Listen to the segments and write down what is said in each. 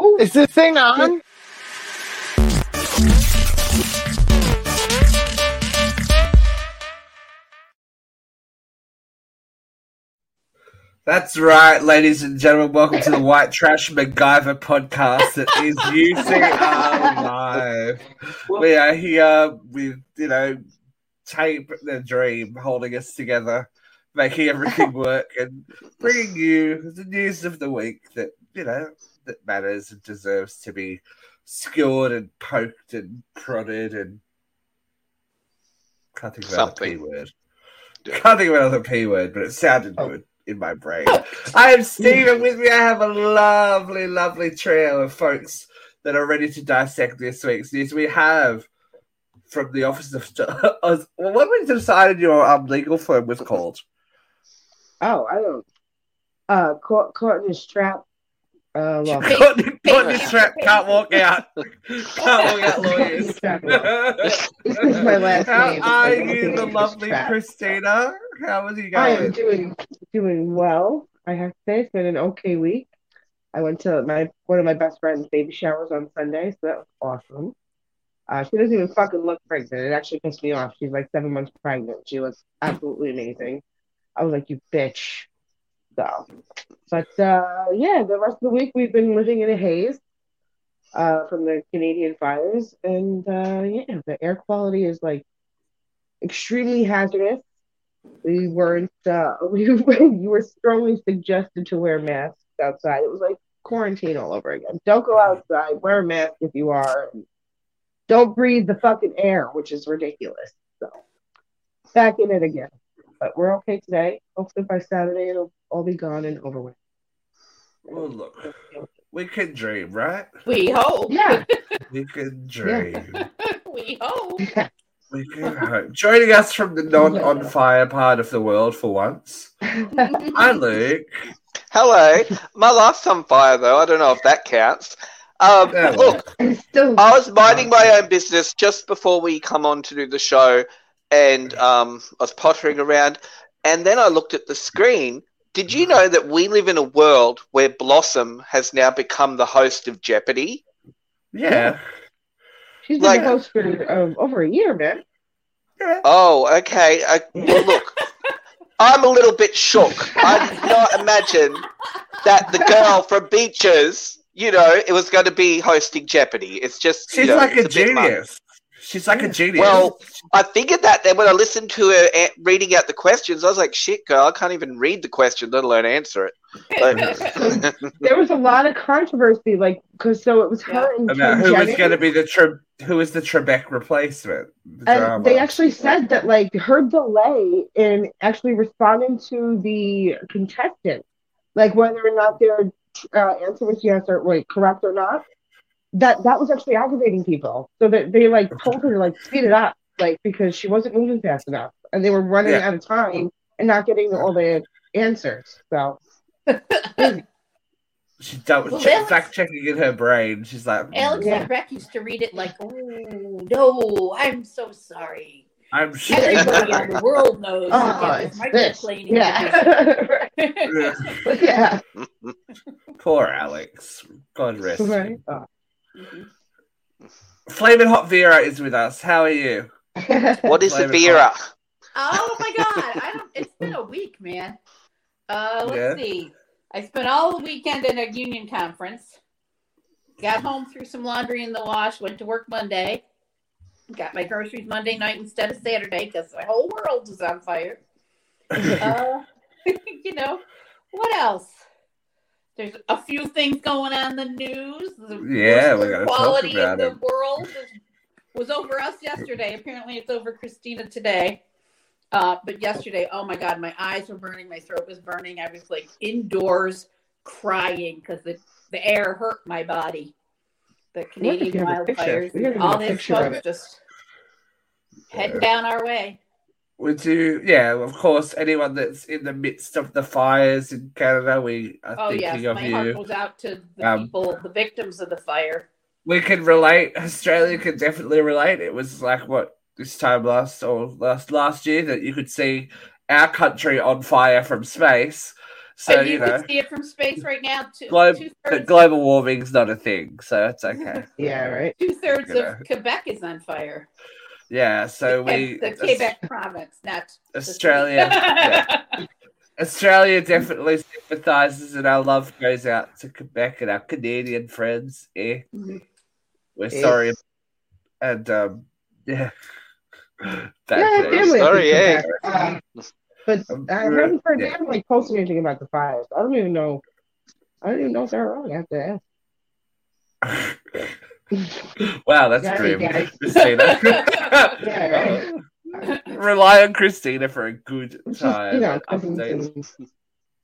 Is this thing on? That's right, ladies and gentlemen. Welcome to the White Trash MacGyver podcast that is using our live. We are here with, you know, tape the dream holding us together, making everything work, and bringing you the news of the week that, you know, that matters and deserves to be skewered and poked and prodded and can't think of another P word. Yeah. Can't think of another P word, but it sounded good in my brain. I am Stephen. With me, I have a lovely, lovely trio of folks that are ready to dissect this week's news. We have from the Office of well, what we decided your um, legal firm was called. Oh, I don't. Uh, caught, caught in strap. Uh, well, Courtney, Courtney Strap can't walk out. Can't walk out lawyers. This is my last How name. are you, the lovely Strap. Christina? How is you guys? I am doing doing well. I have to say it's been an okay week. I went to my one of my best friend's baby showers on Sunday, so that was awesome. Uh, she doesn't even fucking look pregnant. It actually pissed me off. She's like seven months pregnant. She looks absolutely amazing. I was like, you bitch. So, but uh, yeah, the rest of the week we've been living in a haze uh, from the Canadian fires, and uh, yeah, the air quality is like extremely hazardous. We weren't. Uh, we you were strongly suggested to wear masks outside. It was like quarantine all over again. Don't go outside. Wear a mask if you are. Don't breathe the fucking air, which is ridiculous. So back in it again. But we're okay today. Hopefully by Saturday it'll all be gone and over with. Well, look, we can dream, right? We hope. Yeah. We can dream. We hope. We can hope. Joining us from the non on fire part of the world for once. Hi, Luke. Hello. My life's on fire, though. I don't know if that counts. Um, Yeah, look, I was minding my own business just before we come on to do the show, and um, I was pottering around, and then I looked at the screen. Did you know that we live in a world where Blossom has now become the host of Jeopardy? Yeah. she's been like- the host for um, over a year, man. Oh, okay. I, well, look, I'm a little bit shook. I did not imagine that the girl from Beaches, you know, it was going to be hosting Jeopardy. It's just, you She's know, like a it's bit much. genius. She's like a genius. Well, I figured that then when I listened to her a- reading out the questions, I was like, shit, girl, I can't even read the question, let alone answer it. But- There was a lot of controversy, like because so it was her and about Kim who was going to be the Tre- who was the Trebek replacement? The And drama. they actually said that like her delay in actually responding to the contestant, like whether or not their uh, answer was yes or wait correct or not, that that was actually aggravating people. So that they like told her to like speed it up, like because she wasn't moving fast enough, and they were running Yeah. out of time and not getting all the answers. So She's done Well, che- Alex- fact checking in her brain. She's like, Alex Yeah. and Beck used to read it like, "Oh no, I'm so sorry." I'm sure. Everybody on the world knows. oh, it's it's this. microplaning. Yeah, yeah. Poor Alex. God rest. him. right. Oh. Mhm. Flaming Hot Vera is with us. How are you? what is a Flavor Vera? Oh my god, I don't, it's been a week, man. Uh, let's Yeah. see. I spent all the weekend in a union conference. Got home, threw some laundry in the wash. Went to work Monday. Got my groceries Monday night instead of Saturday because my whole world was on fire. uh, you know, what else? There's a few things going on in the news. The Yeah, we gotta talk quality about in it. the world was, was over us yesterday. Apparently, it's over Christina today. Uh, but yesterday, oh my god, my eyes were burning, my throat was burning. I was like indoors crying because the, the air hurt my body. The Canadian you have a picture. wildfires, We gotta and get a all this picture of folks it. just heading down our way. We do, yeah, of course. Anyone that's in the midst of the fires in Canada, we are Oh yes, of my heart you. goes out to the Um, people, the victims of the fire. We can relate. Australia can definitely relate. It was like what this time last or last last year that you could see our country on fire from space. So and you, you know, can see it from space right now. Two, Globe- two but thirds, global warming's not a thing, so it's okay. Yeah, right. two thirds you know. of Quebec is on fire. Yeah, so the, we the Quebec province, not. Australia, yeah. Australia definitely sympathises, and our love goes out to Quebec and our Canadian friends. Eh, Mhm. we're Eh. sorry, and um, yeah. Yeah, That's it. family. Sorry, yeah. Uh, but Um, I haven't heard yeah. they like posted anything about the fires. I don't even know. I don't even know if they're wrong after that. Wow, that's Yeah, grim. Christina. Yeah, Rely on Christina for a good time. you know, updates. and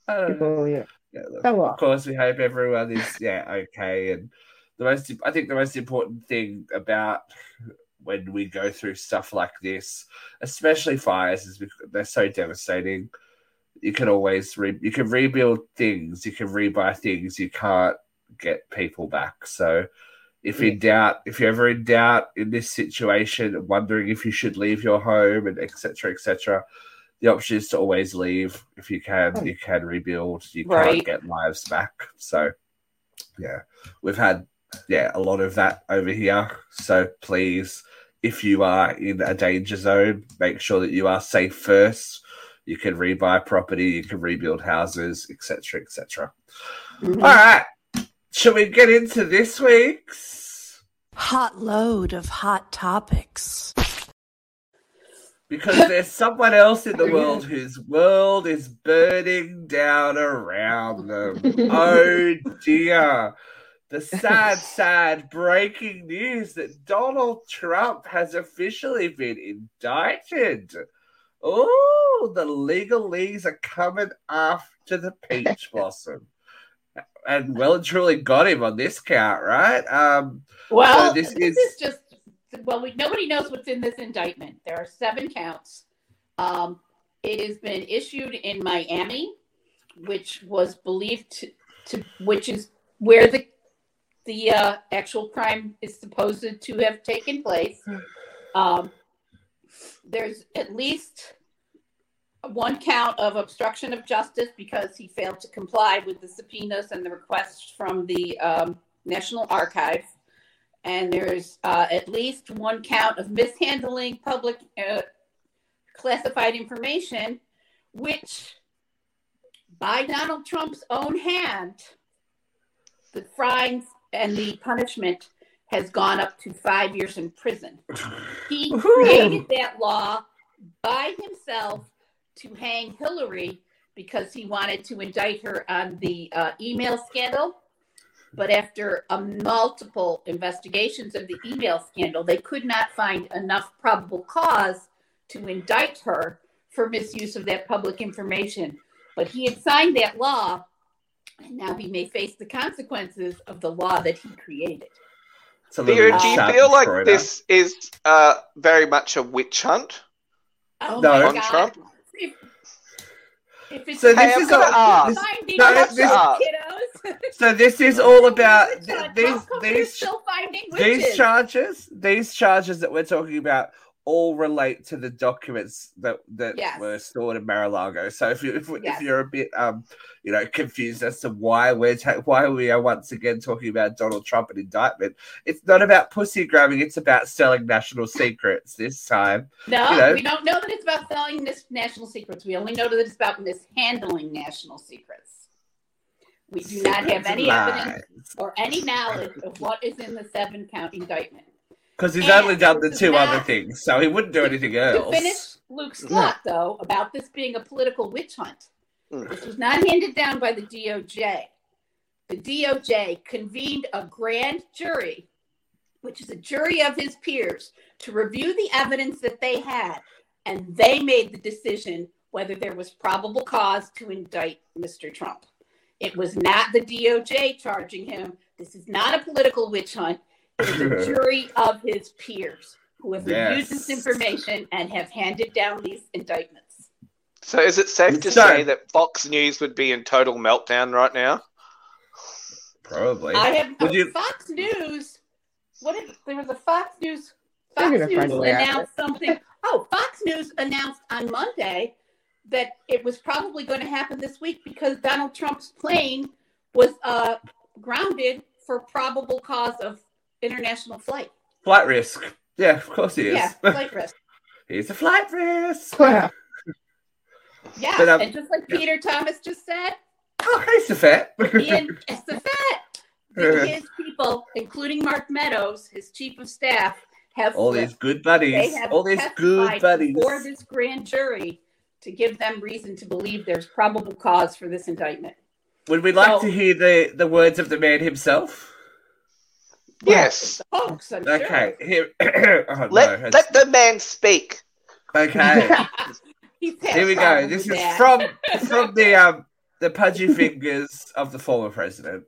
I don't know. people, you Yeah, look, of course, we hope everyone is yeah okay. And the most, I think, the most important thing about when we go through stuff like this, especially fires, is because they're so devastating. You can always re- you can rebuild things, you can rebuy things. You can't get people back. So, if in doubt, if you're ever in doubt in this situation, wondering if you should leave your home and etc. etc. The option is to always leave. If you can, you can rebuild. You Right. can't get lives back. So, yeah, we've had yeah a lot of that over here. So please, if you are in a danger zone, make sure that you are safe first. You can rebuy property, you can rebuild houses, etc., etc. Mhm. All right, shall we get into this week's? Hot load of hot topics. Because there's someone else in the world whose world is burning down around them. Oh dear. The sad, sad breaking news that Donald Trump has officially been indicted. Oh, the legal legalese are coming after the peach blossom. And well and truly got him on this count, right? Um, Well, So this this, is- is... just well, we, nobody knows what's in this indictment. There are seven counts. Um, it has been issued in Miami, which was believed to, to which is where the the uh, actual crime is supposed to have taken place. Um, there's at least one count of obstruction of justice because he failed to comply with the subpoenas and the requests from the um, National Archive. And there's uh, at least one count of mishandling public uh, classified information, which by Donald Trump's own hand, the fines and the punishment has gone up to five years in prison. He created that law by himself to hang Hillary because he wanted to indict her on the uh, email scandal. But after uh, multiple investigations of the email scandal, they could not find enough probable cause to indict her for misuse of that public information. But he had signed that law, and now he may face the consequences of the law that he created. it's a little do you sharp feel like this is uh, very much a witch hunt? Oh No. my On God. Trump? If, if it's So this is all, ask. finding No, this- kiddos. so this is all about these How come they're these these charges. These charges that we're talking about all relate to the documents that that Yes. were stored in Mar-a-Lago. So if you if, Yes. if you're a bit um you know confused as to why we're ta- why we are once again talking about Donald Trump and indictment, it's not about pussy grabbing. It's about selling national secrets this time. No, you know. we don't know that it's about selling this national secrets. We only know that it's about mishandling national secrets. We do not have any evidence or any knowledge of what is in the seven count indictment. Because he's And only done the two other things, so he wouldn't do anything To else. finish Luke's thought, though, about this being a political witch hunt, Mm. this was not handed down by the DOJ. The DOJ convened a grand jury, which is a jury of his peers, to review the evidence that they had, and they made the decision whether there was probable cause to indict Mr. Trump. It was not the DOJ charging him. This is not a political witch hunt. It is a jury of his peers who have reviewed this information and have handed down these indictments. So is it safe to say that Fox News would be in total meltdown right now? Probably. I have Would you- Fox News. What if there was a Fox News? Fox News a way out of announced something. Oh, Fox News announced on Monday that it was probably going to happen this week because Donald Trump's plane was uh, grounded for probable cause of international flight. Flight risk. Yeah, of course he is. Yeah, flight risk. He's a flight risk. Yeah, But, um, and just like Peter Thomas just said, Oh, he's a fat. Ian Estafette, his people, including Mark Meadows, his chief of staff, have all these good buddies. they have All these good buddies. before this grand jury to give them reason to believe there's probable cause for this indictment. Would we like So- to hear the, the words of the man himself? Yes. Hoax, I'm sure. Okay. Here. oh, Let no, let the man speak. okay. Here we go. This is that. from from the um the pudgy fingers of the former president.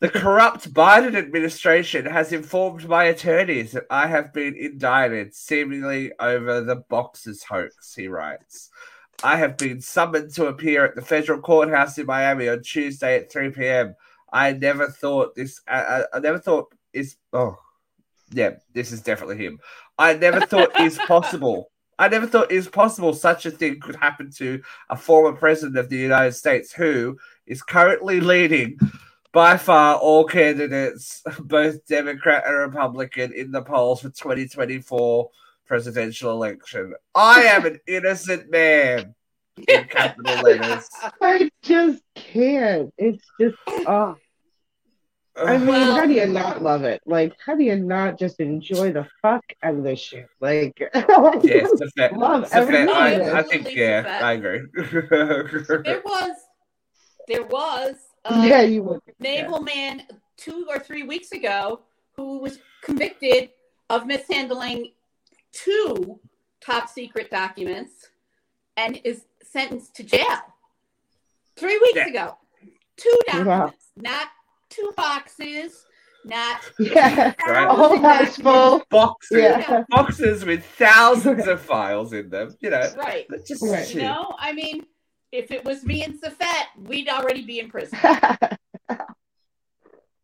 The corrupt Biden administration has informed my attorneys that I have been indicted, seemingly over the boxers hoax. He writes, "I have been summoned to appear at the federal courthouse in Miami on Tuesday at 3 p.m. I never thought this. I, I, I never thought is. Oh, yeah, this is definitely him. I never thought is possible." I never thought was possible such a thing could happen to a former president of the United States who is currently leading by far all candidates, both Democrat and Republican, in the polls for 2024 presidential election. I am an innocent man in capital letters. I just can't. It's just oh I mean, Well- how do you not love it? Like, how do you not just enjoy the fuck out of this shit? Like, yes, Love the fact, every I. I think, yeah, the. I agree. There was, there was uh, yeah, you would. naval man two or three weeks ago who was convicted of mishandling two top secret documents and is sentenced to jail three weeks Yeah. ago. Two Wow. documents, not two boxes, not Yeah, Right. a whole house full. boxes, Yeah, boxes with thousands of files in them. You know, right. but just Right. You know, I mean, if it was me and Safet, we'd already be in prison.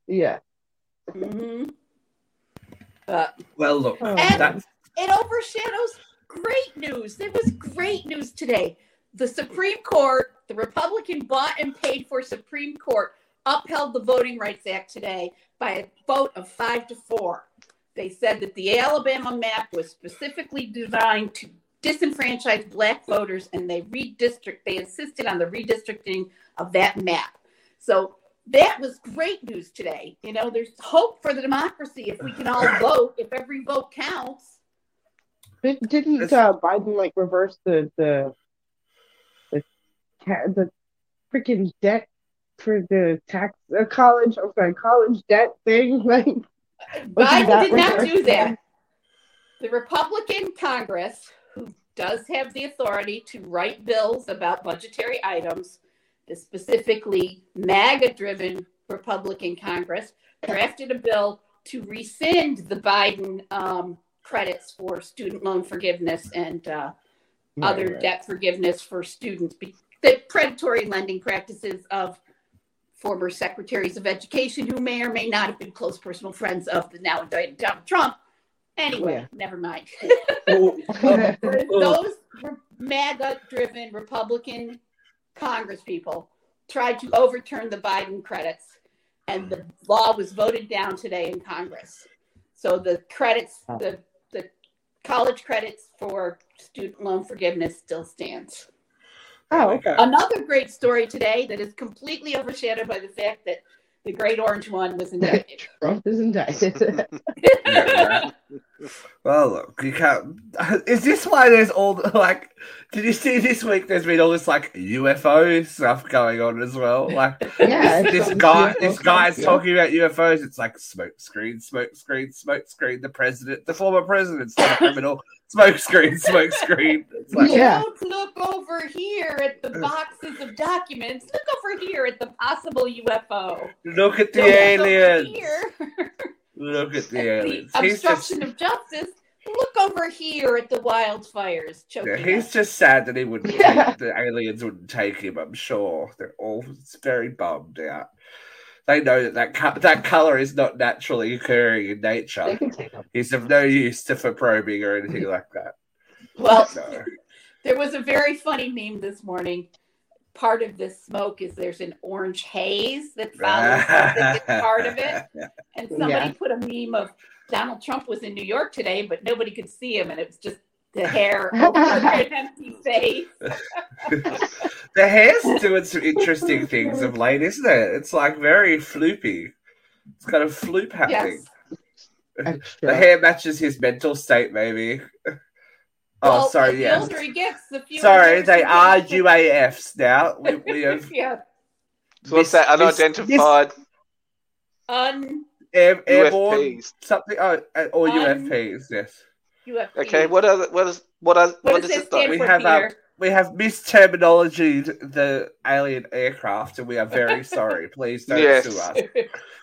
yeah. hmm But Well, look, Oh. that's it overshadows great news. There was great news today. The Supreme Court, the Republican bought and paid for Supreme Court, upheld the Voting Rights Act today by a vote of five to four. They said that the Alabama map was specifically designed to disenfranchise black voters and they redistrict, they insisted on the redistricting of that map. So that was great news today. You know, there's hope for the democracy if we can all vote, if every vote counts. Did- Didn't uh, Biden like reverse the the the the freaking debt for the tax uh, college? I'm sorry, college debt thing. Like, Wasn't Biden did not reversed do that. The Republican Congress, who does have the authority to write bills about budgetary items, the specifically MAGA driven Republican Congress, drafted a bill to rescind the Biden um, credits for student loan forgiveness and uh, other Right, right. debt forgiveness for students, be- the predatory lending practices of former secretaries of education who may or may not have been close personal friends of the now indicted Donald Trump. Anyway, Yeah. never mind. oh, oh. Those MAGA driven Republican Congress people tried to overturn the Biden credits, and the law was voted down today in Congress. So the credits, the, the college credits for student loan forgiveness still stands. Oh, okay. Another great story today that is completely overshadowed by the fact that the Great Orange One was indicted. Trump is indicted. Yeah, Well, look, you can't. Is this why there's all the- like? Did you see this week? There's been all this like UFO stuff going on as well. Like Yeah, this, it's this guy, UFO this guy's stuff, yeah. talking about UFOs. It's like smoke screen, smoke screen, smoke screen. The president, the former president's not a criminal. Smoke screen, smoke screen. It's like, Yeah. Don't look over here at the boxes of documents. Look over here at the possible UFO. look at the Don't look over aliens. here Look at the at aliens. the He's just, obstruction of justice. Look over here at the wildfires choking yeah, he's us. just sad that he wouldn't. Yeah. Take, the aliens wouldn't take him. I'm sure they're all very bummed out. They know that that, co- that color is not naturally occurring in nature. can take him. He's of no use to for probing or anything like that. Well, No. There was a very funny meme this morning. Part of this smoke is there's an orange haze that follows something that's part of it. And somebody Yeah. put a meme of Donald Trump was in New York today, but nobody could see him, and it was just the hair over an empty face. the hair's doing some interesting things of late, isn't it? It's like very floopy. It's kind of a floop happening. Yes. The hair matches his mental state, maybe. Oh, Well, sorry, The yes. older he gets, the fewer. Sorry, they are gets. UAFs now. We, we have yeah. So what's that? Miss- Miss- Unidentified Un air, airborne UFPs. something. Oh, uh, or Um, UFPs, yes. UFP. Okay, what are the, what is what are What, what does does it it stand stand We for, have, um, We have misterminologied the alien aircraft, and we are very sorry. Please don't Yes. sue us.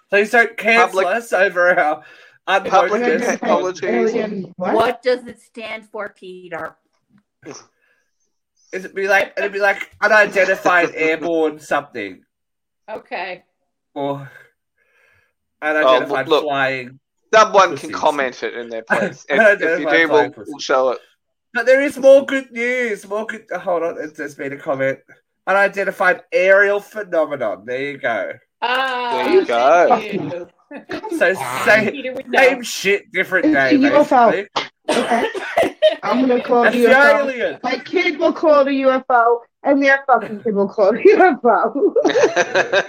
Please don't cancel Public- us over our Public unwokeness. apologies. Alien- what? what does it stand for, Peter? It'd be like it'd be like unidentified airborne something Okay. or unidentified Oh, look. flying. Someone can comment it in their place. If, if you do, we'll, we'll show it. But there is more good news. More good. Hold on, it- there's been a comment. Unidentified aerial phenomenon. There you go. Ah, There you go. Thank you. So say Peter would know. same shit, different It's name. UFO. basically. Okay. I'm gonna call That's the UFO. alien. My kid will call it a UFO, and their fucking kid will call it a UFO.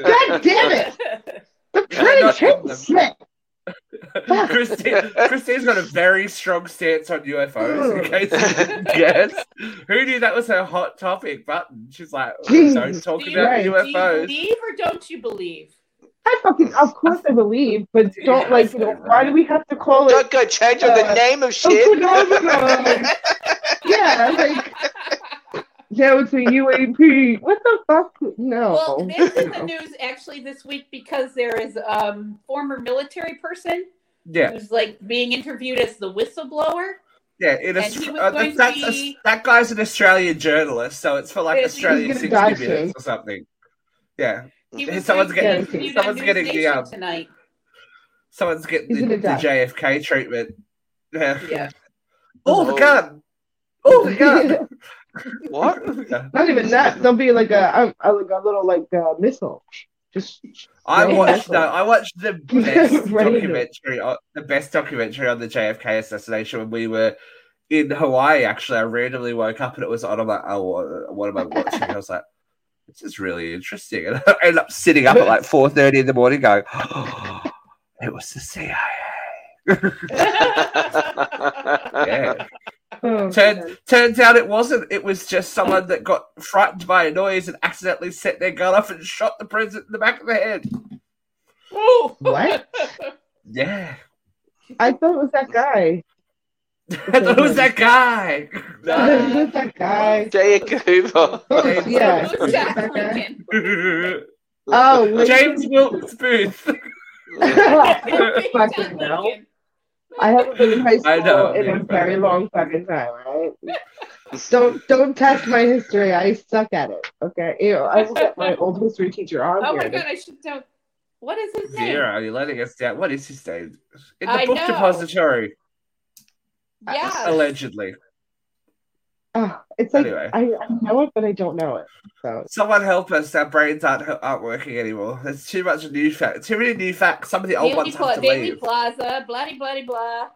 God damn it! The pretty not kid. Smith. Christine, Christine's got a very strong stance on UFOs. In case you who knew that was her hot topic button? She's like, oh, Jeez. don't talk Do you, about Right. do you UFOs. believe or don't you believe? I fucking, of course, I believe, but don't like, you know, why do we have to call it? Don't go changing the Uh, name of Oh, shit. phenomenon. yeah, like now it's a UAP. What the fuck? No. Well, this is the news actually this week because there is um former military person Yeah, who's like being interviewed as the whistleblower. yeah. In And he was uh, going to that's be- that guy's an Australian journalist, so it's for like He's Australian sixty minutes or something. Yeah, He was Someone's going getting- interviewed someone's getting News the, um, tonight. someone's getting the, the. JFK treatment. Yeah. Yeah. Oh, the Oh. gun! Oh, the gun! What? Not even that. There'll be like a, a like a little like uh, missile. Just I watched no, I watched the best documentary, on, the best documentary on the JFK assassination when we were in Hawaii. Actually, I randomly woke up and it was on. I'm like, oh, what, what am I watching? I was like, this is really interesting, and I end up sitting up at like four thirty in the morning, going, oh, it was the CIA. Yeah. oh, Turn, turns out it wasn't. It was just someone that got frightened by a noise and accidentally set their gun off and shot the president in the back of the head. Ooh. What? Yeah. I thought it was that guy. I thought it was that guy. it No. was that guy. J. Hoover. yeah. Who's Jack Lincoln? Oh, Lincoln. James Wilkes Booth. Fucking hell. I haven't been in high I know. school in a very long fucking time, right? Don't don't test my history. I suck at it. Okay, you know, I will get my old history teacher on Oh my god, I should know. What is his name? Vera, you're letting us down. What is his name? In the I book know. depository, Yeah. allegedly. Oh, it's like Anyway. I, I know it, but I don't know it. So Someone help us. Our brains aren't aren't working anymore. There's too much new facts. Too many new facts. Some of the old Dealey, ones Pla- have to Dealey leave. Plaza, bloody, bloody, blah.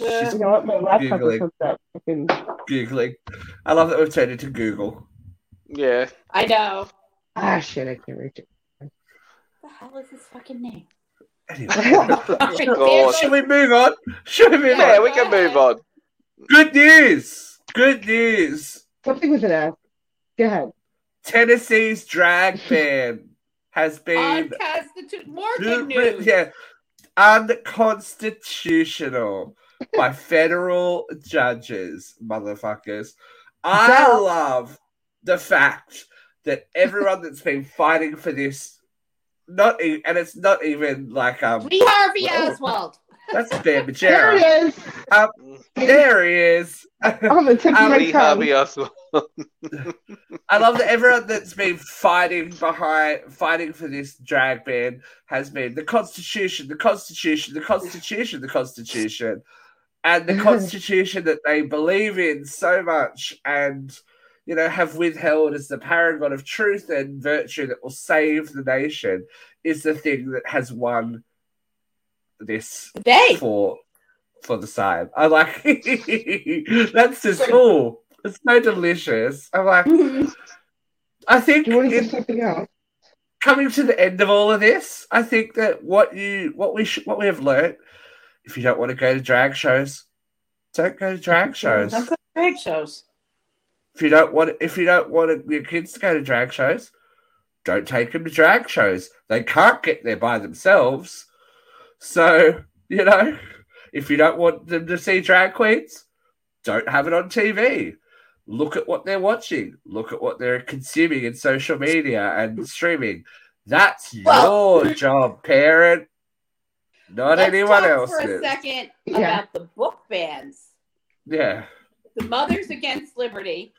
you know what? My laptop Googling. is hooked up. Fucking Googling. I love that we've turned into Google. Yeah. I know. ah shit, I can't reach it. What the hell is his fucking name? Anyway. Oh Should we move on? Should we move Yeah, on? we can move on. Good news. Good news. Something with an S. Go ahead. Tennessee's drag ban has been Unconstitu- more good news. yeah, unconstitutional by federal judges, motherfuckers. I love the fact that everyone that's been fighting for this, not e- and it's not even like um, Lee Harvey Oswald. that's Ben There Majera. it is. There he is. On the tip of my Lee tongue. Harvey Oswald. I love that everyone that's been fighting behind, fighting for this drag ban has been the Constitution, the Constitution, the Constitution, the Constitution. and the constitution that they believe in so much and you know have withheld as the paragon of truth and virtue that will save the nation is the thing that has won this Day. for for the side. I like that's just cool. It's so delicious. I'm like, I think Do you want to in- say something else? coming to the end of all of this, I think that what you what we should what we have learned, if you don't want to go to drag shows, don't go to drag shows. Don't go to drag shows. If you don't want if you don't want your kids to go to drag shows, don't take them to drag shows. They can't get there by themselves. So, you know, if you don't want them to see drag queens, don't have it on TV. Look at what they're watching. Look at what they're consuming in social media and streaming. That's Well- your job, parent. Not Let's anyone else. for a second Yeah. about the book bans. Yeah. The Mothers Against Liberty,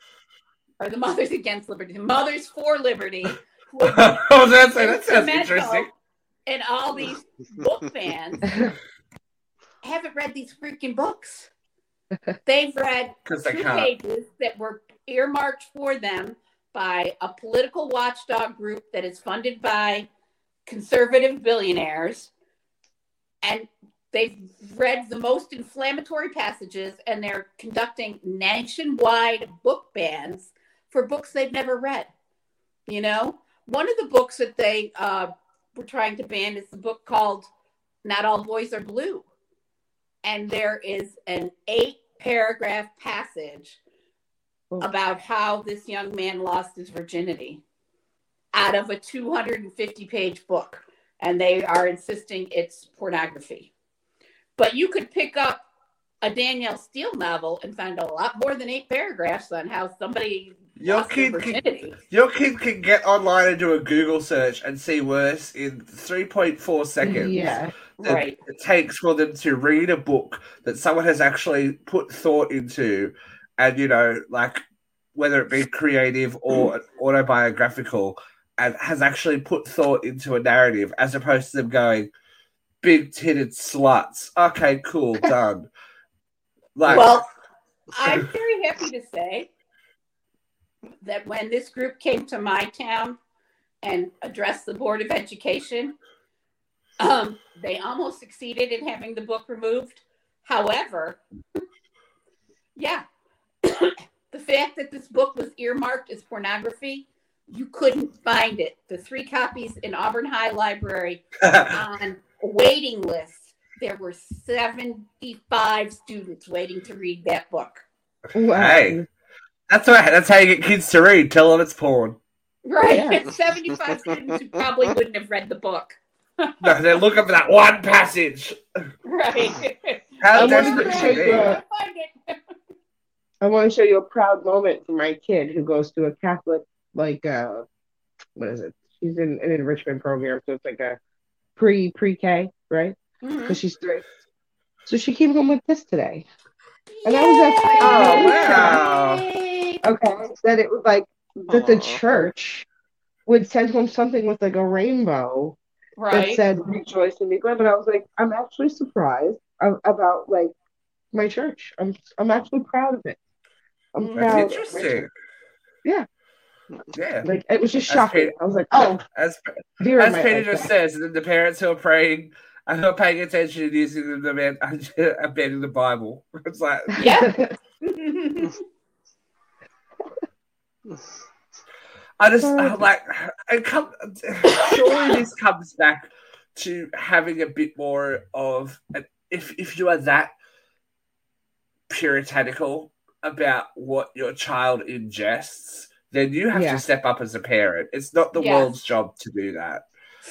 or the Mothers Against Liberty, the Mothers for Liberty. who are oh, that's, that sounds instrumental interesting. in all these book fans haven't read these freaking books. They've read Because they two pages that were earmarked for them by a political watchdog group that is funded by conservative billionaires. And they've read the most inflammatory passages and they're conducting nationwide book bans for books they've never read. You know, one of the books that they uh, were trying to ban is the book called Not All Boys Are Blue. And there is an eight paragraph passage Oh. about how this young man lost his virginity out of a 250 page book. And they are insisting it's pornography. But you could pick up a Danielle Steel novel and find a lot more than eight paragraphs on how somebody Your lost their kid can- virginity. Your kid can get online and do a Google search and see worse in 3.4 seconds Yeah. Right. it takes for them to read a book that someone has actually put thought into and, you know, like whether it be creative or autobiographical and has actually put thought into a narrative as opposed to them going, big titted sluts. Okay, cool, done. Like, well, I'm very happy to say that when this group came to my town and addressed the Board of Education, um, they almost succeeded in having the book removed. However, yeah, the fact that this book was earmarked as pornography, you couldn't find it. The three copies in Auburn High Library on waiting list. There were 75 students waiting to read that book. Wow. Hey. that's right. That's how you get kids to read. Tell them it's porn. Right. Yeah. 75 students who probably wouldn't have read the book. No, they're looking for that one passage. Right. How I wanted desperate to can show you you be? Find it. I want to show you a proud moment for my kid who goes to a Catholic, like, uh, what is it? She's in an enrichment program, so it's like a pre pre K, right? Mhm. Because she's three. So she came home with this today. And I was like, Oh, wow. Yay! Okay, that it was like that the church would send home something with like a rainbow that said "Rejoice and be glad." But I was like, I'm actually surprised about like my church. I'm I'm actually proud of it. I'm Mm. proud. That's of my interesting. church. Yeah. Yeah. Like it was just shocking. great. I was like, oh, As dear as Peter just says, and the parents who are praying and who are paying attention and using the man abandoning the Bible. It's like Yeah. I just like it come surely this comes back to having a bit more of if if you are that puritanical about what your child ingests, then you have Yeah. to step up as a parent. It's not the Yes. world's job to do that.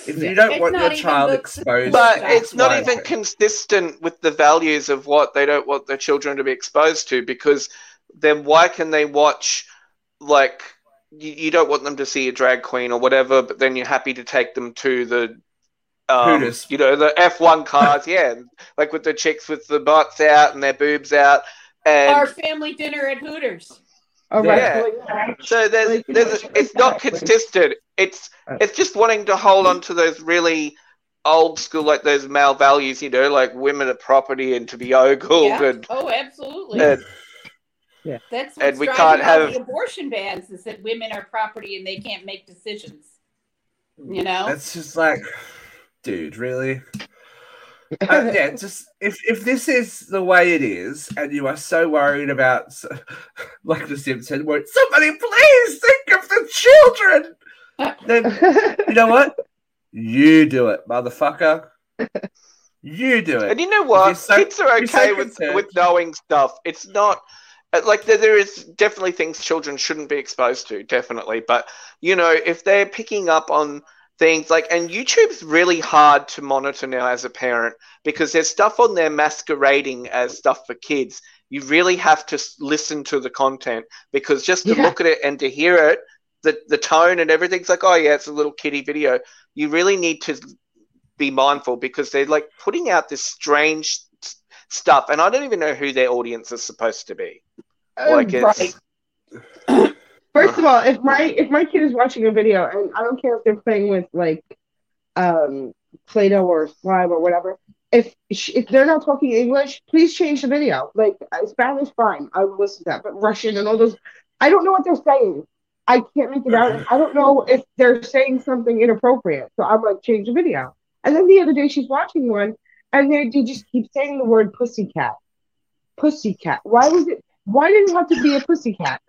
If Yeah. you don't It's want your child the- exposed, But it's not Right. even consistent with the values of what they don't want their children to be exposed to because then why can they watch like you, you don't want them to see a drag queen or whatever, but then you're happy to take them to the um, Hooters. you know, the F1 cars, yeah, like with the chicks with the butts out and their boobs out. And Our family dinner at Hooters. All right. Yeah. well, yeah. So there's, there's know, it's not exactly. consistent. It's Uh, it's just wanting to hold on to those really old school, like those male values, you know, like women are property and to be ogled Yeah. and, Oh, absolutely. and That's and we driving can't have- the abortion bans is that women are property and they can't make decisions. You know? It's just like, dude, really? Uh, yeah, just if if this is the way it is, and you are so worried about, like the Simpsons, where somebody please think of the children, then you know what? You do it, motherfucker. You do it. And you know what? So- Kids are you're so okay with, with knowing stuff. It's not uh, like there, there is definitely things children shouldn't be exposed to, definitely. But you know, if they're picking up on things like, and YouTube's really hard to monitor now as a parent because there's stuff on there masquerading as stuff for kids. You really have to listen to the content because just to Yeah. look at it and to hear it, the the tone and everything's like, oh yeah, it's a little kiddie video. You really need to be mindful because they're like putting out this strange stuff, and I don't even know who their audience is supposed to be. Oh, like it's right. First of all, if my if my kid is watching a video and I don't care if they're playing with like um Play-Doh or slime or whatever, if if they're not talking English, please change the video. Like uh, Spanish, fine, I will listen to that. But Russian and all those, I don't know what they're saying. I can't make it out. I don't know if they're saying something inappropriate. So I'm like, change the video. And then the other day she's watching one, and they, they just keep saying the word pussycat. Pussycat. Why was it? Why did it have to be a pussycat?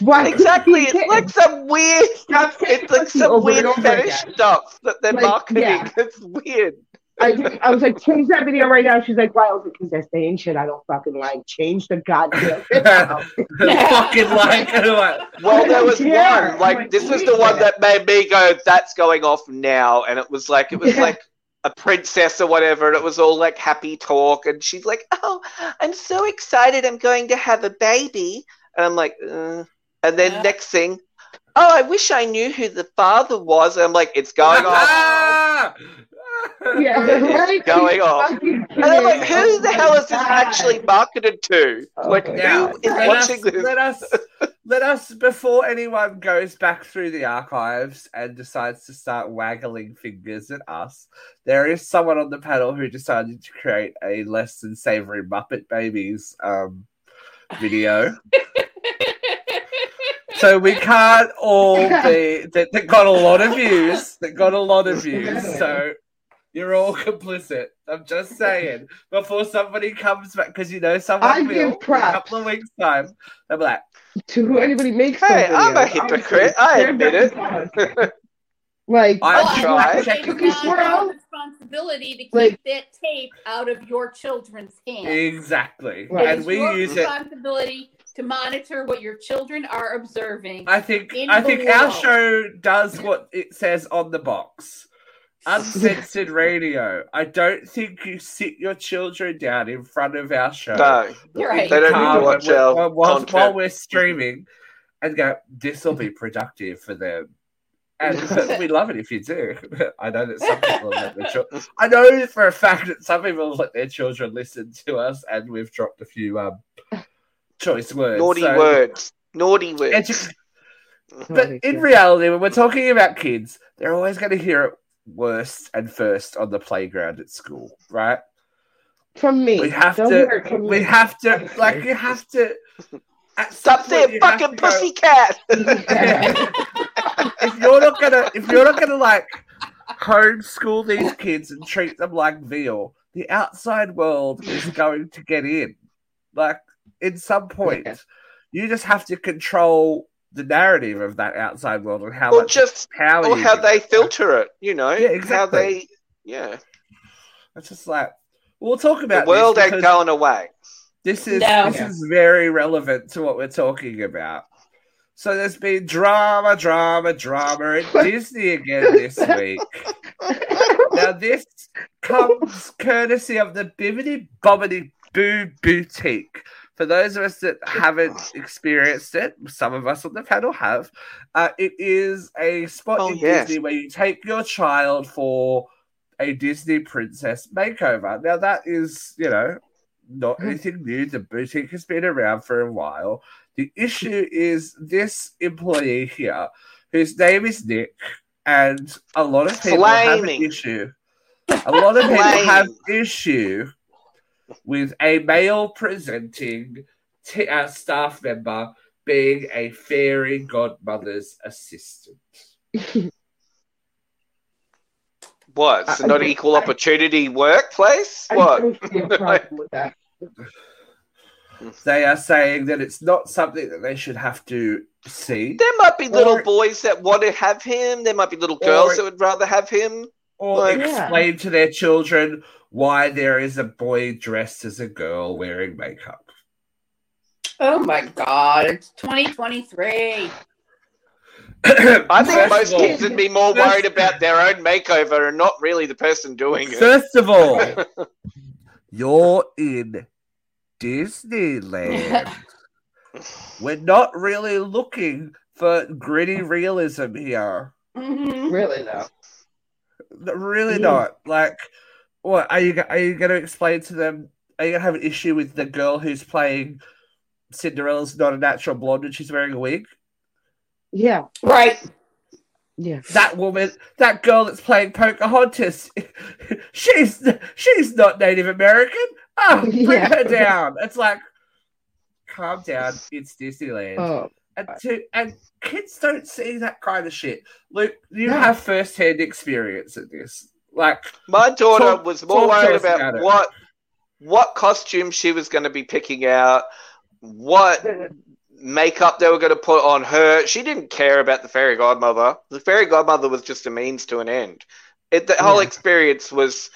Why exactly. It's like some weird. Saying It's like some weird fetish stuff that they're Like, marketing. yeah. It's weird. I, I was like, change that video right now. She's like, why? I was like, because they're saying shit I don't fucking like. Change the goddamn video. fucking like, like Well, there was Yeah. one. Like Like, this was the one that made me go, "That's going off now," and it was like it was Yeah. like a princess or whatever, and it was all like happy talk, and she's like, "Oh, I'm so excited! I'm going to have a baby," and I'm like, uh. And then Yeah. next thing, oh, I wish I knew who the father was. And I'm like, it's going off. Ah! yeah, right? Going off. And I'm like, who the hell is this actually marketed to? Oh Like, Now, who is let watching us, this? let us let us before anyone goes back through the archives and decides to start waggling fingers at us. There is someone on the panel who decided to create a less than savory Muppet Babies um, video. So we can't all be that, that got a lot of views. That got a lot of views. So you're all complicit. I'm just saying. Before somebody comes back, because you know someone I will in a couple of weeks time. They'll be like, to who anybody makes Hey, I'm a hypocrite. I admit it. like I I'll Well, try. I think Checking it's this not world. your responsibility to keep Like- that tape out of your children's hands. exactly, Right. and we use it. responsibility to monitor what your children are observing. I think I the think our show does what it says on the box. Uncensored radio. I don't think you sit your children down in front of our show. No, right. They don't need to watch our while, while, while we're streaming and go, this will be productive for them. And we love it if you do. I know that some people let their children. I know for a fact that some people let their children listen to us, and we've dropped a few um, choice words. naughty So- words. Naughty words. Edu- but in reality, when we're talking about kids, they're always going to hear it worst and first on the playground at school, right? from me. We have They'll to. hear it from We me. have to. Like you have to. at Stop saying fucking pussy cat. pussycat. if you're not gonna, if you're not gonna like homeschool these kids and treat them like veal, the outside world is going to get in. Like, in some point, Yeah. you just have to control the narrative of that outside world and how or much just power or how they filter it. You know, Yeah, how exactly. they. Yeah, It's just like we'll talk about the world this ain't going away. This is No. this is very relevant to what we're talking about. So there's been drama, drama, drama at Disney again this week. Now this comes courtesy of the Bibbidi Bobbidi Boo Boutique. For those of us that haven't experienced it, some of us on the panel have. Uh, it is a spot Oh, in yes. Disney where you take your child for a Disney princess makeover. Now that is, you know, not anything new. The boutique has been around for a while. The issue is this employee here, whose name is Nick, and a lot of people have an issue. A lot of people have issue with a male presenting t- uh, staff member being a fairy godmother's assistant. What? It's I- not I- equal opportunity workplace? I What? don't see a problem with that. They are saying that it's not something that they should have to see There might be little boys that want to have him. There might be little girls Or- that would rather have him. or Like- explain to their children why there is a boy dressed as a girl wearing makeup. Oh my god, it's 2023. I think most all- kids would be more First- worried about their own makeover and not really the person doing it. First of all, you're in Disneyland. We're not really looking for gritty realism here. Mhm. Really though. No, Really Yeah. not. Like, what are you? Are you going to explain to them? Are you going to have an issue with the girl who's playing Cinderella's not a natural blonde and she's wearing a wig? Yeah. Right. Yeah. That woman, that girl that's playing Pocahontas, she's she's not Native American. Oh, bring Yeah. her down. It's like, calm down. It's Disneyland. Oh, and, to, and kids don't see that kind of shit. Luke, you No. have first hand experience at this. Like, My daughter Talk- was more worried about, about what what costume she was going to be picking out, what makeup they were going to put on her. She didn't care about the fairy godmother. The fairy godmother was just a means to an end. It, the whole Yeah. experience was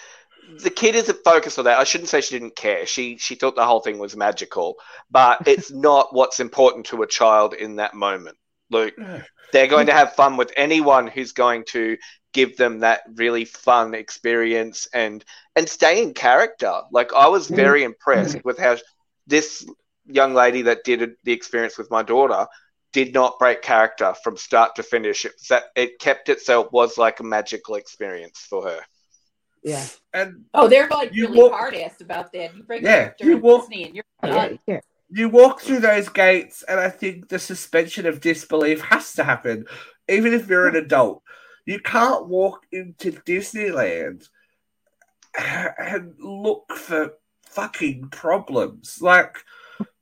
the kid isn't focused on that. I shouldn't say she didn't care. She she thought the whole thing was magical, but it's not what's important to a child in that moment. Luke, they're going to have fun with anyone who's going to give them that really fun experience and and stay in character. Like I was mm. very impressed mm. with how this young lady that did the experience with my daughter did not break character from start to finish. It that it kept itself was like a magical experience for her. yeah. and Oh, they're like You really walk- hard assed about that. You break Yeah, character you walk- Disney and you're oh, Yeah. yeah. you walk through those gates, and I think the suspension of disbelief has to happen, even if you're an adult. You can't walk into Disneyland and look for fucking problems. Like,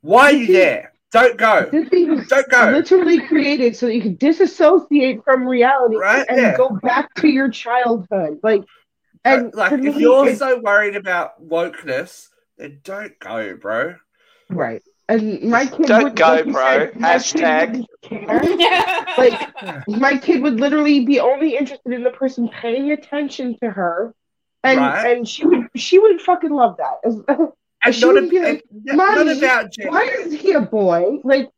why are you there? Don't go. Disney was Don't go. literally created so that you can disassociate from reality Right, and yeah. go back to your childhood. Like, and like, if you're so worried about wokeness, then don't go, bro. right. And my kid Don't would, go, like you bro. said, Hashtag. Like, my kid would literally be only interested in the person paying attention to her, and Right. and she would she would fucking love that. As- And She not, would a, be like, and not "Mommy, about gender. Why is he a boy? Like,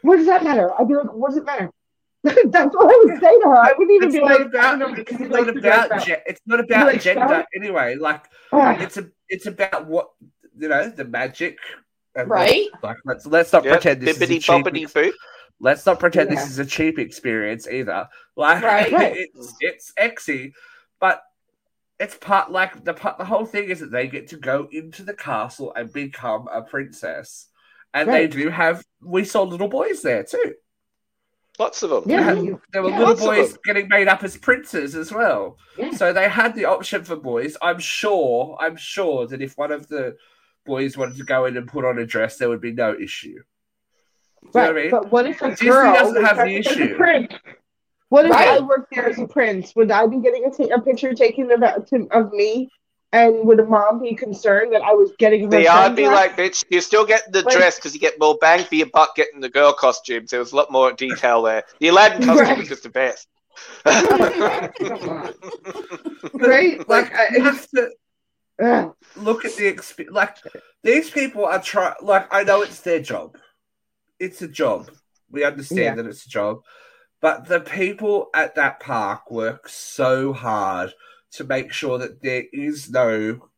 what does that matter? I'd be like, what does it matter? That's what I would say to her. I wouldn't even It's be not like, about. don't know, It's because he not likes about. dress up. Ge- it's not about like, gender shut- anyway. Like it's a. It's about what you know. The magic. And the- right? Like let's let's not Yep. pretend this is a cheap. boppity ex- boop. let's not pretend Yeah. this is a cheap experience either. Like Right. Right. it's it's exy, but it's part like the part. The whole thing is that they get to go into the castle and become a princess, and Right. they do have. We saw little boys there too. Lots of them. They Yeah. had- there were Yeah, little boys getting made up as princes as well. Yeah. So they had the option for boys. I'm sure. I'm sure that if one of the boys wanted to go in and put on a dress, there would be no issue. Do you know what I mean? but what if a Disney girl doesn't have the dressed as a issue. prince? What if Right. I worked there as a prince? Would I be getting a, picture taken of, to, of me? And would a mom be concerned that I was getting her Yeah, I'd be dressed? like, bitch, you still get the Like- dress because you get more bang for your buck getting the girl costumes. There was a lot more detail there. The Aladdin costume Right. was just the best. right? Like, Like, I, you have to ugh. Look at the exp- like these people are trying. Like I know it's their job. It's a job. We understand Yeah. that it's a job, but the people at that park work so hard to make sure that there is no,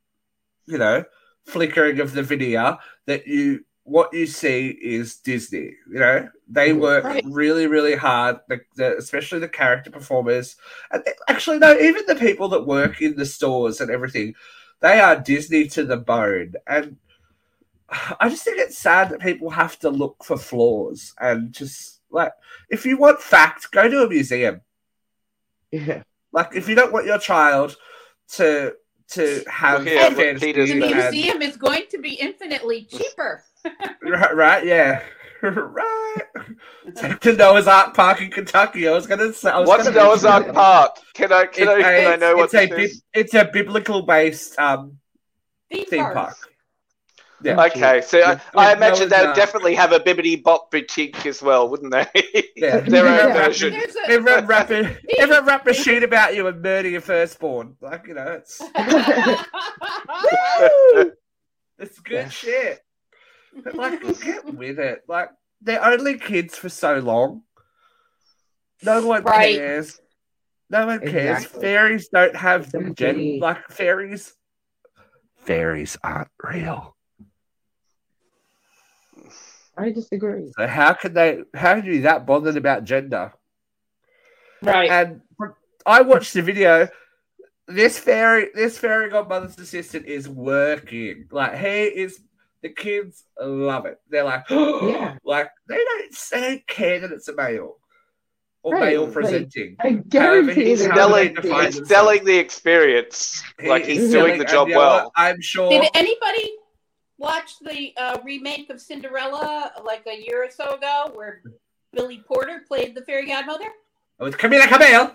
you know, flickering of the video. That you what you see is Disney. You know, they mm-hmm. work Right. really, really hard. The, the, especially the character performers, and actually, no, even the people that work in the stores and everything they are Disney to the bone. And I just think it's sad that people have to look for flaws and just like if you want fact, go to a museum. Yeah. Like if you don't want your child to to have Well, yeah, fair look, Peter's The better. and- museum is going to be infinitely cheaper. right, right, yeah, right. Take to Noah's Ark Park in Kentucky. I was gonna say. I was What's gonna Noah's Ark. Park? Can I can It's I, can I a- know what it's a this is? it's a biblical based um Theme, theme parks. park. Yeah. Okay, so I, Yeah. I No, imagine they'd definitely have a Bibbidi Bop boutique as well, wouldn't they? Yeah. Their own Yeah. version. There's a, Everyone rap it, everyone rap a sheet about you and murder your firstborn. Like you know, it's Woo! it's good Yeah. shit. But like, get with it. Like they're only kids for so long. No one Right. cares. No one cares. Exactly. Fairies don't have gen- like fairies. Fairies aren't real. I disagree. So how can they? How can you be that bothered about gender? right. And I watched the video. This fairy, this fairy godmother's assistant is working. Like he is, the kids love it. They're like, Yeah. like they don't, they don't care that it's a male or Right, male presenting. I guarantee he's that. Selling, he's selling the experience. like He he's doing selling- the job you well. what? I'm sure. Did anybody watch the uh, remake of Cinderella like a year or so ago where Billy Porter played the fairy godmother? Oh, it's Camila Cabello.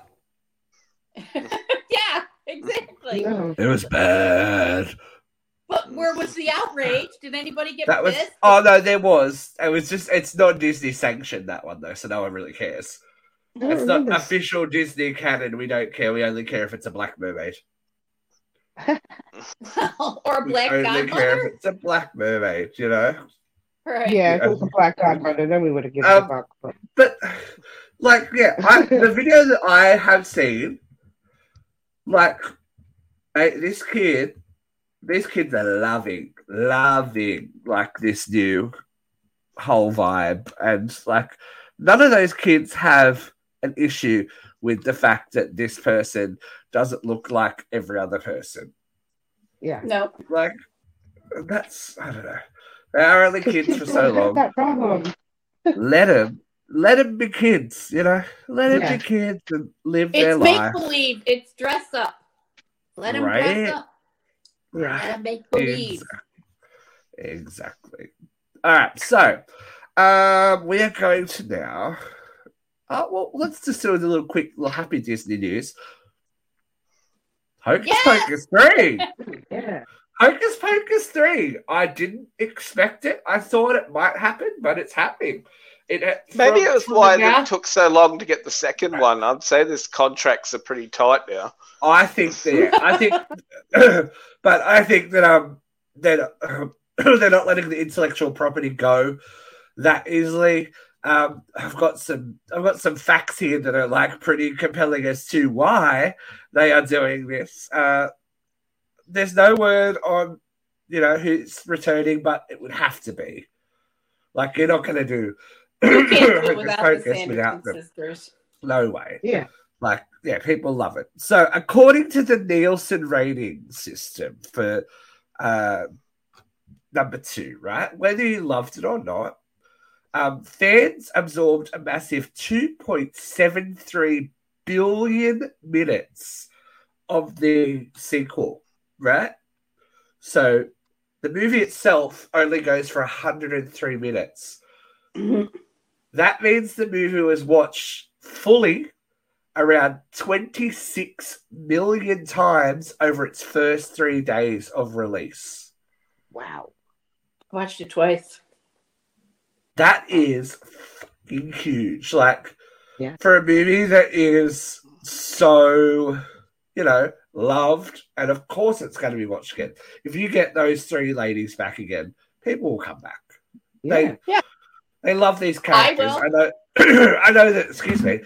yeah, exactly. No. It was bad. But where was the outrage? Did anybody get That was. pissed? Oh no, there was. It was just. It's not Disney sanctioned that one though, so no one really cares. It's not remember. official Disney canon. We don't care. We only care if it's a black mermaid. or a We black only care if it's a black mermaid. You know. Right. Yeah, if it was a black godmother, then we would have given Um, a fuck. But But like, yeah, I, the video that I have seen, like, eh, this kid, these kids are loving, loving like this new whole vibe, and like, none of those kids have an issue with the fact that this person doesn't look like every other person. yeah. No. Like, that's I don't know. They are only kids for so long. That problem. let them let them be kids you know let them Yeah. be kids and live their life. It's make believe. It's dress up. Let them Right? dress up. Let right them make believe. exactly. exactly all right so um we are going to now uh, well let's just do a little quick little happy disney news Hocus Yes! Pocus 3! Yeah. Hocus Pocus 3! I didn't expect it. I thought it might happen, but it's happening. It, Maybe from- it was why it took so long to get the second one. I'd say this contracts are pretty tight now. I think that I think, but I think that um that um, they're not letting the intellectual property go that easily. Um, I've got some I've got some facts here that are like pretty compelling as to why they are doing this. Uh, there's no word on you know who's returning, but it would have to be. Like you're not going to do You can't do without the Pocus Sanderson without them. sisters. No way. Yeah. Like, yeah, people love it. So, according to the Nielsen rating system for uh, number two, right, whether you loved it or not, um, fans absorbed a massive 2.73 billion minutes of the sequel, right? So, the movie itself only goes for 103 minutes. That means the movie was watched fully around 26 million times over its first three days of release. Wow. Watched it twice. That is fucking huge. Like, Yeah. for a movie that is so, you know, loved, and of course it's going to be watched again. If you get those three ladies back again, people will come back. Yeah. They, Yeah. They love these characters. will. I, know. I know that. Excuse me.